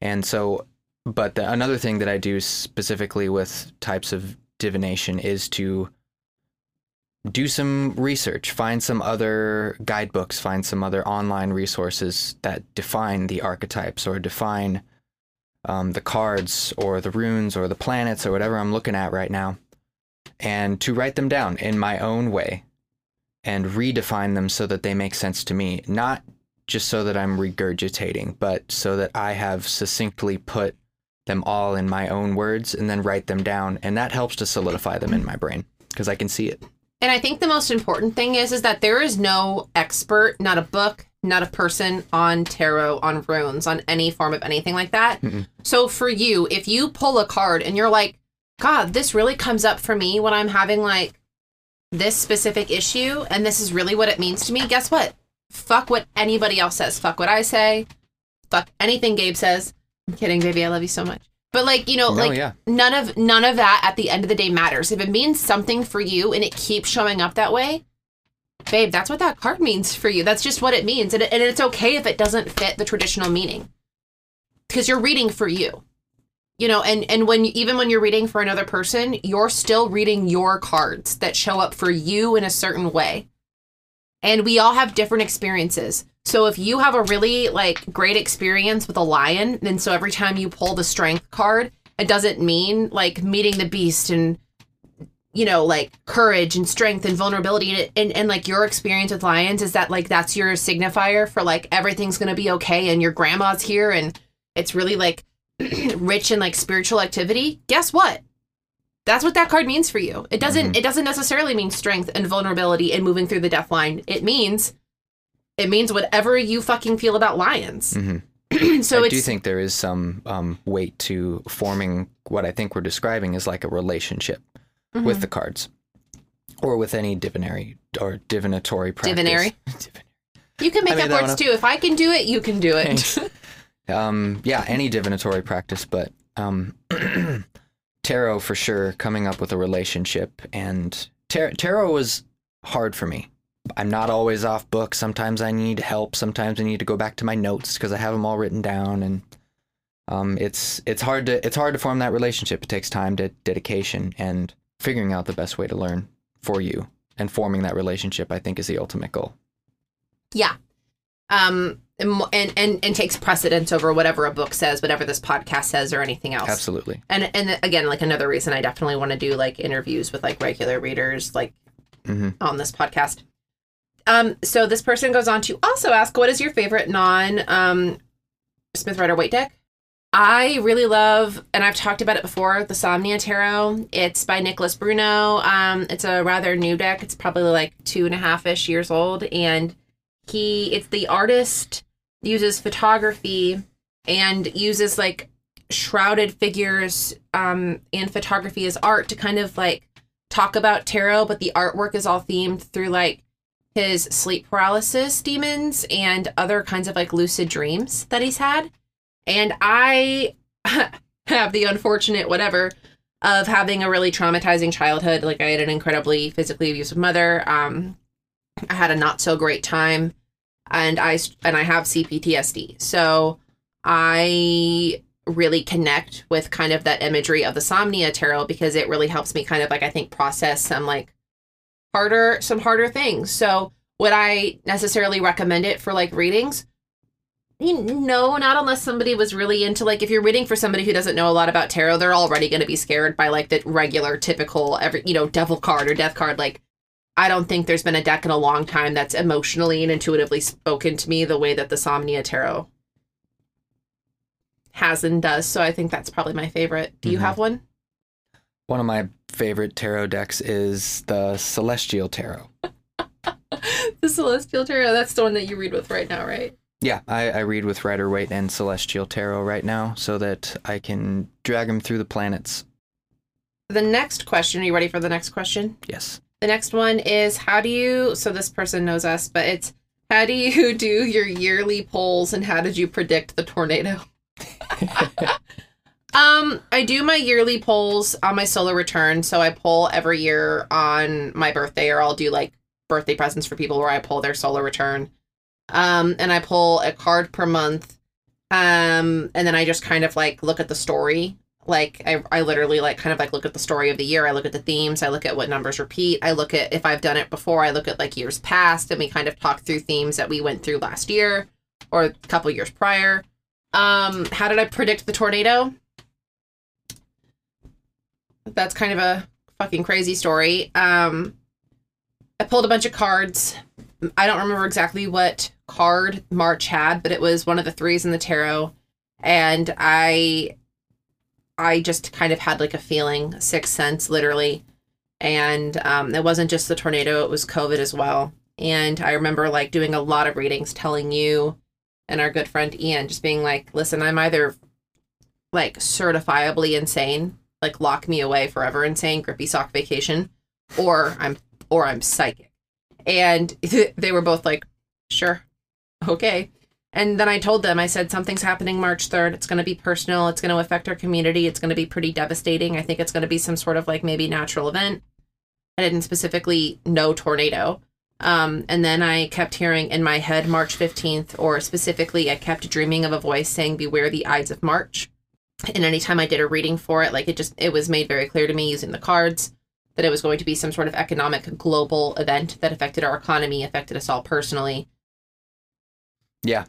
And so, but the, another thing that I do specifically with types of divination is to do some research, find some other guidebooks, find some other online resources that define the archetypes or define um, the cards or the runes or the planets or whatever I'm looking at right now, and to write them down in my own way and redefine them so that they make sense to me, not just so that I'm regurgitating, but so that I have succinctly put them all in my own words and then write them down. And that helps to solidify them in my brain because I can see it. And I think the most important thing is is that there is no expert, not a book, not a person on tarot, on runes, on any form of anything like that. Mm-mm. So for you, if you pull a card and you're like, God, this really comes up for me when I'm having like this specific issue and this is really what it means to me, guess what? Fuck what anybody else says. Fuck what I say. Fuck anything Gabe says. I'm kidding, baby. I love you so much. But like, you know, No, like yeah. none of none of that at the end of the day matters. If it means something for you and it keeps showing up that way, babe, that's what that card means for you. That's just what it means. And, it, and it's okay if it doesn't fit the traditional meaning. Because you're reading for you. You know, and and when even when you're reading for another person, you're still reading your cards that show up for you in a certain way. And we all have different experiences. So if you have a really like great experience with a lion, then so every time you pull the strength card, it doesn't mean like meeting the beast and you know like courage and strength and vulnerability. And, and and like your experience with lions is that like that's your signifier for like everything's gonna be okay and your grandma's here and it's really like rich in like spiritual activity. Guess what that's what that card means for you. It doesn't it doesn't necessarily mean strength and vulnerability and moving through the death line. It means it means whatever you fucking feel about lions. Hmm so I do think there is some um, weight to forming what I think we're describing is like a relationship Mm-hmm. with the cards or with any divinary or divinatory practice. Divinary? you can make I up words too. If i can do it you can do it. Um, yeah, any divinatory practice, but um, tarot for sure. Coming up with a relationship and tar- tarot was hard for me I'm not always off book. Sometimes I need help. Sometimes I need to go back to my notes because I have them all written down, and um, it's it's hard to it's hard to form that relationship. It takes time, to dedication, and figuring out the best way to learn for you and forming that relationship. I think is the ultimate goal. Yeah. Um, and, and and takes precedence over whatever a book says, whatever this podcast says, or anything else. Absolutely. And and again, like another reason I definitely want to do like interviews with like regular readers, like hmm on this podcast. Um, so this person goes on to also ask, what is your favorite non um, Smith Rider Waite deck? I really love, and I've talked about it before, the Somnia Tarot. It's by Nicholas Bruno. Um, it's a rather new deck. It's probably like two and a half ish years old, and he, it's the artist uses photography and uses like shrouded figures um, and photography as art to kind of like talk about tarot, but the artwork is all themed through like his sleep paralysis demons and other kinds of like lucid dreams that he's had. And I have the unfortunate whatever of having a really traumatizing childhood. Like I had an incredibly physically abusive mother. Um, I had a not so great time, and I and I have CPTSD. So I really connect with kind of that imagery of the Somnia tarot because it really helps me kind of like I think process some like harder some harder things. So would I necessarily recommend it for like readings? No, not unless somebody was really into like if you're reading for somebody who doesn't know a lot about tarot, they're already going to be scared by like the regular typical every you know devil card or death card like I don't think there's been a deck in a long time that's emotionally and intuitively spoken to me the way that the Somnia Tarot has and does. So I think that's probably my favorite. Do you Mhm. have one? One of my favorite tarot decks is the Celestial Tarot. the Celestial Tarot. That's the one that you read with right now, right? Yeah, I, I read with Rider Waite and Celestial Tarot right now so that I can drag them through the planets. The next question. Are you ready for the next question? Yes. The next one is how do you? So this person knows us, but it's how do you do your yearly polls and how did you predict the tornado? um, I do my yearly polls on my solar return. So I poll every year on my birthday, or I'll do like birthday presents for people where I pull their solar return. Um, and I pull a card per month. Um, and then I just kind of like look at the story. Like I, I literally like kind of like look at the story of the year. I look at the themes. I look at what numbers repeat. I look at if I've done it before. I look at like years past, and we kind of talk through themes that we went through last year or a couple years prior. Um, how did I predict the tornado? That's kind of a fucking crazy story. Um, I pulled a bunch of cards. I don't remember exactly what card March had, but it was one of the threes in the tarot, and I, I just kind of had like a feeling, sixth sense, literally, and um, it wasn't just the tornado; it was COVID as well. And I remember like doing a lot of readings, telling you and our good friend Ian just being like, "Listen, I'm either like certifiably insane, like lock me away forever insane, grippy sock vacation, or I'm or I'm psychic." And they were both like, "Sure, okay." And then I told them, I said, something's happening March 3rd. It's going to be personal. It's going to affect our community. It's going to be pretty devastating. I think it's going to be some sort of like maybe natural event. I didn't specifically know tornado. Um, and then I kept hearing in my head March 15th, or specifically, I kept dreaming of a voice saying, Beware the Ides of March. And anytime I did a reading for it, like it just, it was made very clear to me using the cards that it was going to be some sort of economic global event that affected our economy, affected us all personally. Yeah.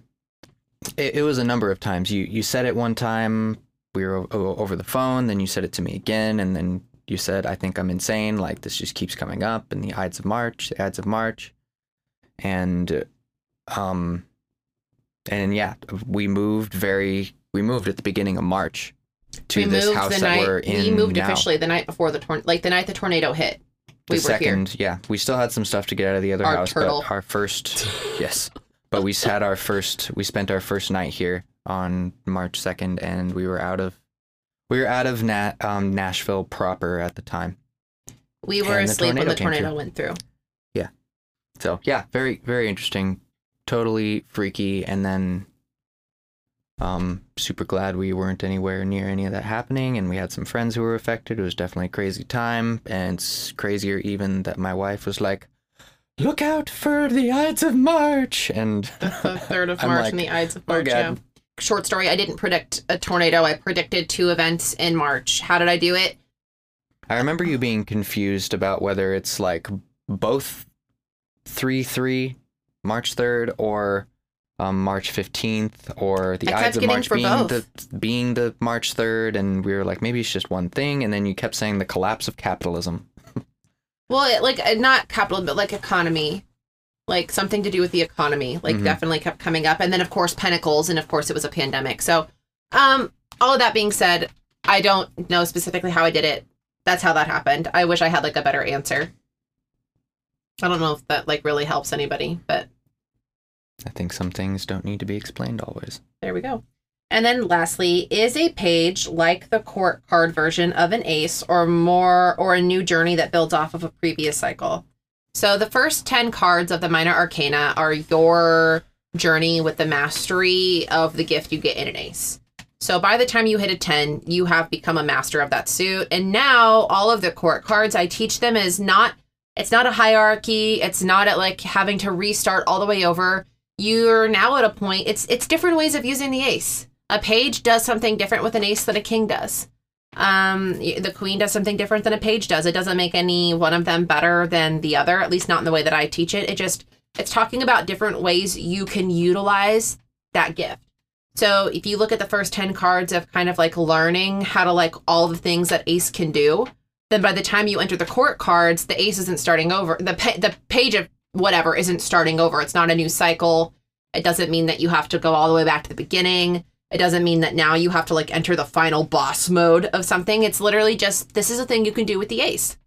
It, it was a number of times. You you said it one time. We were o- over the phone. Then you said it to me again, and then you said, "I think I'm insane. Like this just keeps coming up." And the Ides of March, the Ides of March, and um, and yeah, we moved very. We moved at the beginning of March to we this house that night we're in we moved now. officially the night before the torn like the night the tornado hit the we were here second, yeah, we still had some stuff to get out of the other Our house, turtle. but our first, yes, but we had our first. We spent our first night here on March second, and we were out of, we were out of Na- um, Nashville proper at the time. we were and the asleep when the tornado tornado through. went through Yeah. So yeah, very very interesting, totally freaky, and then, um, super glad we weren't anywhere near any of that happening, and we had some friends who were affected. It was definitely a crazy time, and it's crazier even that my wife was like, look out for the Ides of March. And the third of March like, and the Ides of oh, March. God. yeah. Short story. I didn't predict a tornado. I predicted two events in March. How did I do it? I remember you being confused about whether it's like both 3 3 March 3rd or um, March 15th or the I Ides of March being both. the being the March 3rd and we were like maybe it's just one thing and then you kept saying the collapse of capitalism. Well, it, like uh, not capital, but like economy, like something to do with the economy. Like Mhm. definitely kept coming up, and then of course pentacles, and of course it was a pandemic. So, um, all of that being said, I don't know specifically how I did it. That's how that happened. I wish I had like a better answer. I don't know if that like really helps anybody, but I think some things don't need to be explained always. There we go. And then lastly, is a page like the court card version of an ace or more or a new journey that builds off of a previous cycle. So the first 10 cards of the minor arcana are your journey with the mastery of the gift you get in an ace. So by the time you hit a 10, you have become a master of that suit. And now all of the court cards I teach them is not it's not a hierarchy, it's not at like having to restart all the way over you're now at a point it's it's different ways of using the ace a page does something different with an ace than a king does um the queen does something different than a page does it doesn't make any one of them better than the other at least not in the way that i teach it it just it's talking about different ways you can utilize that gift so if you look at the first 10 cards of kind of like learning how to like all the things that ace can do then by the time you enter the court cards the ace isn't starting over the pa- the page of whatever isn't starting over. It's not a new cycle. It doesn't mean that you have to go all the way back to the beginning. It doesn't mean that now you have to like enter the final boss mode of something. It's literally just this is a thing you can do with the ace.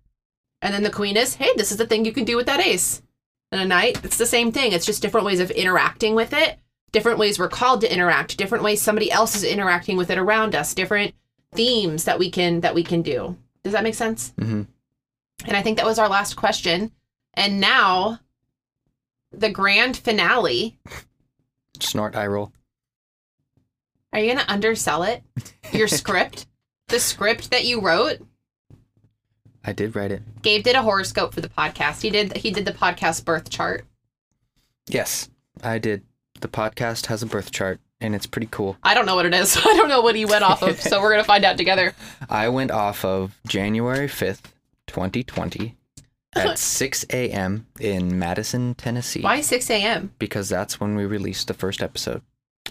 And then the queen is, hey, this is the thing you can do with that ace. And a knight, it's the same thing. It's just different ways of interacting with it. Different ways we're called to interact, different ways somebody else is interacting with it around us, different themes that we can that we can do. Does that make sense? hmm And I think that was our last question. And now the grand finale. Snort eye roll. Are you going to undersell it? Your script? The script that you wrote? I did write it. Gabe did a horoscope for the podcast. He did he did the podcast birth chart. Yes, I did. The podcast has a birth chart and it's pretty cool. I don't know what it is. I don't know what he went off of, so we're going to find out together. I went off of January 5th, 2020 at 6 a.m. in Madison, Tennessee. Why 6 a.m.? Because that's when we released the first episode.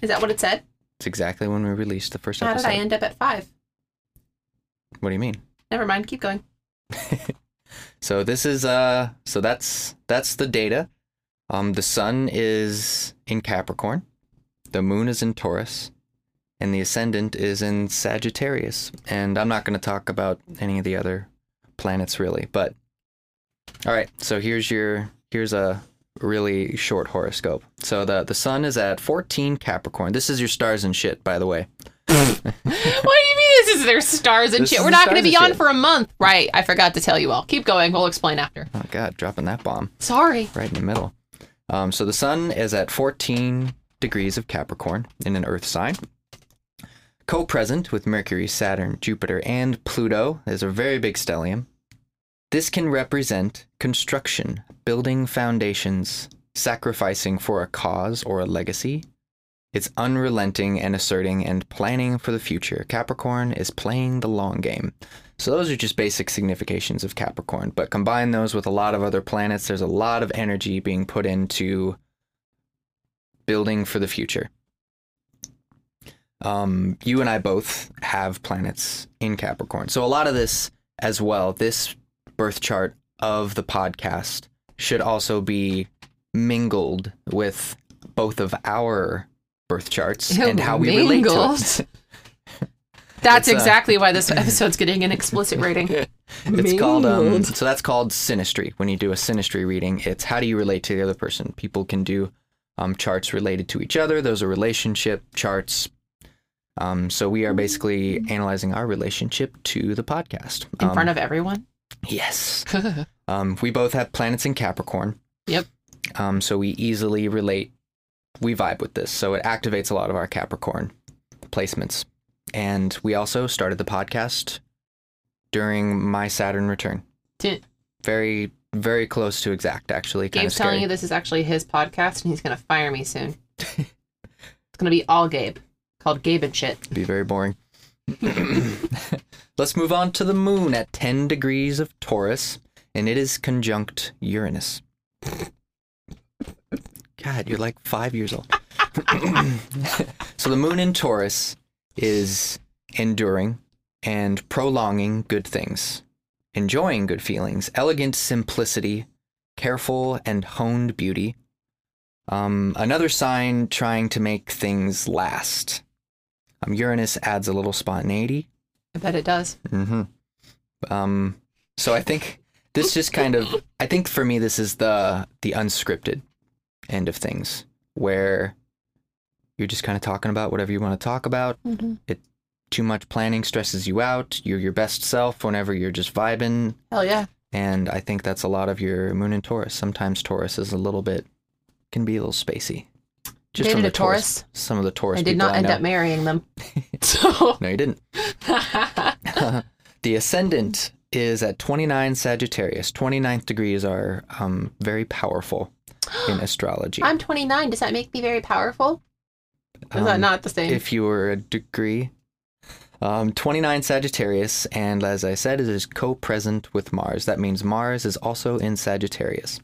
Is that what it said? It's exactly when we released the first How did episode. I end up at 5? What do you mean? Never mind, keep going. So this is uh so that's that's the data. Um the sun is in Capricorn, the moon is in Taurus, and the ascendant is in Sagittarius. And I'm not going to talk about any of the other planets really, but All right, so here's your here's a really short horoscope. So the the sun is at 14 Capricorn. This is your stars and shit, by the way. what do you mean this is their stars and This shit? We're not going to be on shit. for a month. Right, I forgot to tell you all. Keep going. We'll explain after. Oh god, dropping that bomb. Sorry. right in the middle. Um, so the sun is at 14 degrees of Capricorn in an Earth sign. Co present with Mercury, Saturn, Jupiter, and Pluto is a very big stellium. This can represent construction, building foundations, sacrificing for a cause or a legacy. It's unrelenting and asserting and planning for the future. Capricorn is playing the long game. So those are just basic significations of Capricorn, but combine those with a lot of other planets, there's a lot of energy being put into building for the future. Um, you and I both have planets in Capricorn. So a lot of this as well, this birth chart of the podcast should also be mingled with both of our birth charts and how we relate to Mingled? it. That's It's, uh, exactly why this episode's getting an explicit rating. It's called um, so that's called synastry. When you do a synastry reading, it's how do you relate to the other person. People can do um, charts related to each other. Those are relationship charts. Um, so we are basically analyzing our relationship to the podcast in Um, front of everyone. Yes. Um, we both have planets in Capricorn. Yep. Um, so we easily relate. We vibe with this, so it activates a lot of our Capricorn placements. And we also started the podcast during my Saturn return. Ti- Very very close to exact, actually. Kind Gabe's telling you this is actually his podcast, and he's gonna fire me soon. it's gonna be all Gabe, called Gabe and shit. be very boring. Let's move on to the moon at 10 degrees of Taurus, and it is conjunct Uranus. God, you're like five years old. so the moon in Taurus is enduring and prolonging good things, enjoying good feelings, elegant simplicity, careful and honed beauty. Um, another sign trying to make things last. Um, Uranus adds a little spontaneity. I bet it does. hmm Um, so I think this just kind of, I think for me, this is the the unscripted end of things, where you're just kind of talking about whatever you want to talk about. Mm-hmm. Too much planning stresses you out. You're your best self whenever you're just vibing, Hell yeah. and I think that's a lot of your moon in Taurus. Sometimes Taurus is a little bit, can be a little spacey. Dated from the a Taurus. Some of the Taurus I did not I end know. up marrying them. So No, you didn't. the ascendant is at 29 Sagittarius. 29th degrees are um, very powerful in astrology. I'm 29. Does that make me very powerful? Is that Um, not the same? If you were a degree. Um, 29 Sagittarius, and as I said, it is co present with Mars. That means Mars is also in Sagittarius,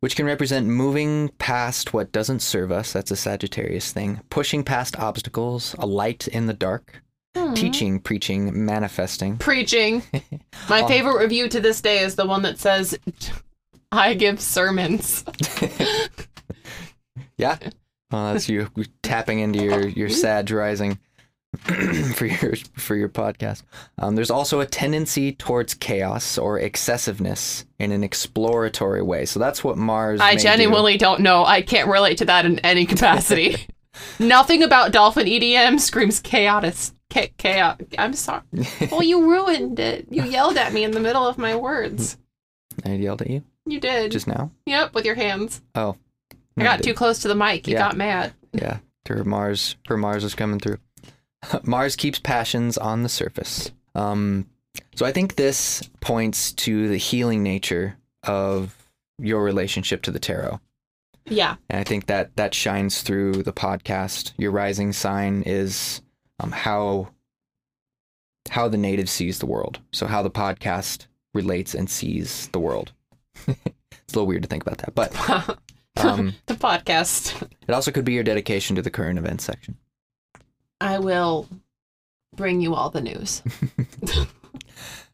which can represent moving past what doesn't serve us. That's a Sagittarius thing. Pushing past obstacles, a light in the dark, Hmm. teaching, preaching, manifesting. Preaching. My Oh. favorite review to this day is the one that says, I give sermons. Yeah. Uh, that's you tapping into your your Sag rising for your for your podcast. Um, there's also a tendency towards chaos or excessiveness in an exploratory way. So that's what Mars. I may do. genuinely don't know. I can't relate to that in any capacity. Nothing about Dolphin EDM screams chaotic. Cha- chaos. I'm sorry. Well, you ruined it. You yelled at me in the middle of my words. I yelled at you You did. just now. yep, with your hands. Oh, I got too close to the mic. You Yeah. got mad. Yeah, her Mars, her Mars is coming through. Mars keeps passions on the surface. Um, so I think this points to the healing nature of your relationship to the tarot. Yeah. And I think that that shines through the podcast. Your rising sign is um, how how the native sees the world. So how the podcast relates and sees the world. it's a little weird to think about that, but um, the podcast. it also could be your dedication to the current events section. I will bring you all the news.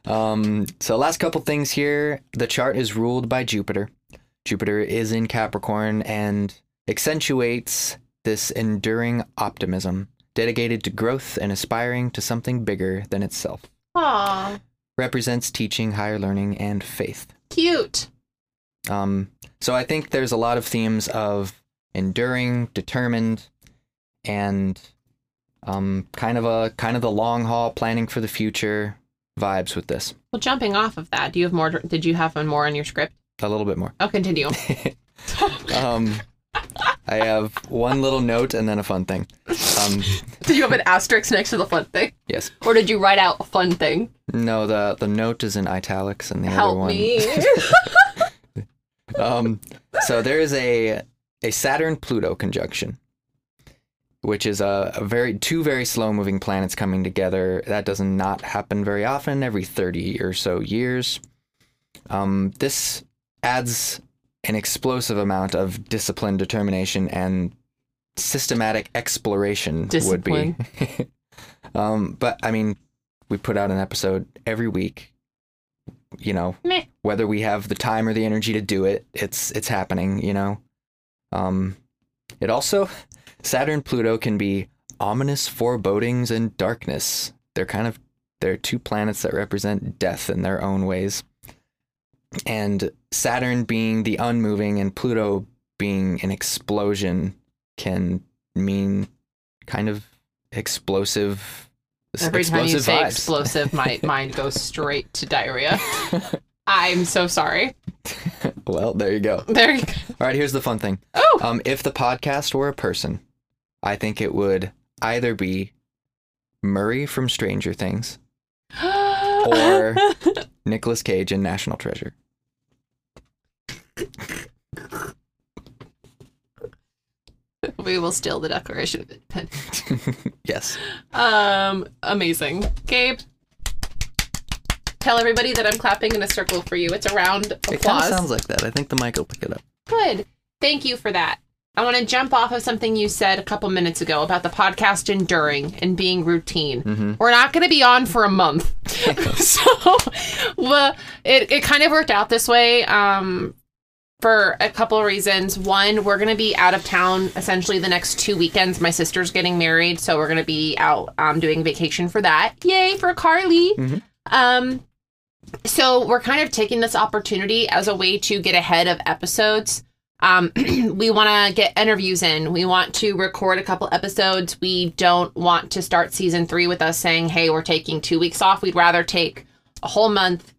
Um, so last couple things here. The chart is ruled by Jupiter. Jupiter is in Capricorn and accentuates this enduring optimism, dedicated to growth and aspiring to something bigger than itself. Aw, Represents teaching, higher learning, and faith. cute. Um, so I think there's a lot of themes of enduring, determined, and um, kind of a kind of the long haul, planning for the future vibes with this. Well, jumping off of that, do you have more? Did you have one more in your script? A little bit more. I'll continue. Um, I have one little note and then a fun thing. Um, did you have an asterisk next to the fun thing, yes. or did you write out a fun thing? No, the the note is in italics and the other Help one. me. Um, so there is a a Saturn Pluto conjunction, which is a, a very two very slow moving planets coming together. That does not happen very often. Every thirty or so years. Um, this adds an explosive amount of discipline, determination, and systematic exploration. Would be. um, but I mean, we put out an episode every week. You know, Meh. whether we have the time or the energy to do it, it's it's happening, you know. Um it also Saturn Pluto can be ominous forebodings and darkness. They're kind of they're two planets that represent death in their own ways. And Saturn being the unmoving and Pluto being an explosion can mean kind of explosive Every time you say vibes. explosive, my mind goes straight to diarrhea. I'm so sorry. Well, there you go. There you go. All right, here's the fun thing. Oh. Um, if the podcast were a person, I think it would either be Murray from Stranger Things or Nicolas Cage in National Treasure. We will steal the Declaration of Independence. yes. Um, amazing. Gabe, tell everybody that I'm clapping in a circle for you. It's a round applause. It kind of sounds like that. I think the mic will pick it up. Good. Thank you for that. I want to jump off of something you said a couple minutes ago about the podcast enduring and being routine. Mm-hmm. We're not going to be on for a month. so well, it, it kind of worked out this way um, for a couple of reasons. One, we're going to be out of town essentially the next two weekends. My sister's getting married, so we're going to be out um, doing vacation for that. Yay for Carly. Mhm. Um, so we're kind of taking this opportunity as a way to get ahead of episodes. Um, we want to get interviews in. We want to record a couple episodes. We don't want to start season three with us saying, hey, we're taking two weeks off. We'd rather take a whole month,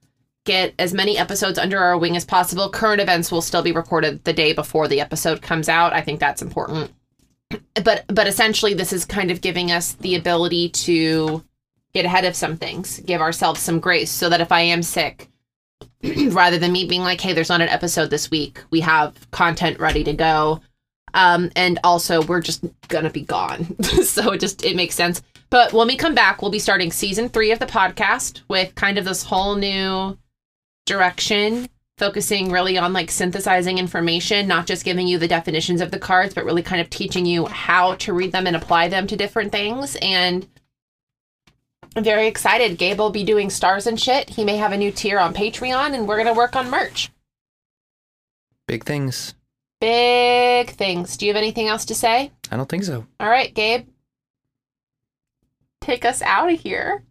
get as many episodes under our wing as possible. Current events will still be recorded the day before the episode comes out. I think that's important. But but essentially this is kind of giving us the ability to get ahead of some things, give ourselves some grace so that if I am sick, rather than me being like, hey, there's not an episode this week, we have content ready to go. Um, and also we're just gonna be gone. so it just it makes sense. But when we come back, we'll be starting season three of the podcast with kind of this whole new direction, focusing really on like synthesizing information, not just giving you the definitions of the cards, but really kind of teaching you how to read them and apply them to different things. And I'm very excited. Gabe will be doing stars and shit. He may have a new tier on Patreon, and we're gonna work on merch. Big things. Big things. Do you have anything else to say? I don't think so. All right, Gabe. Take us out of here.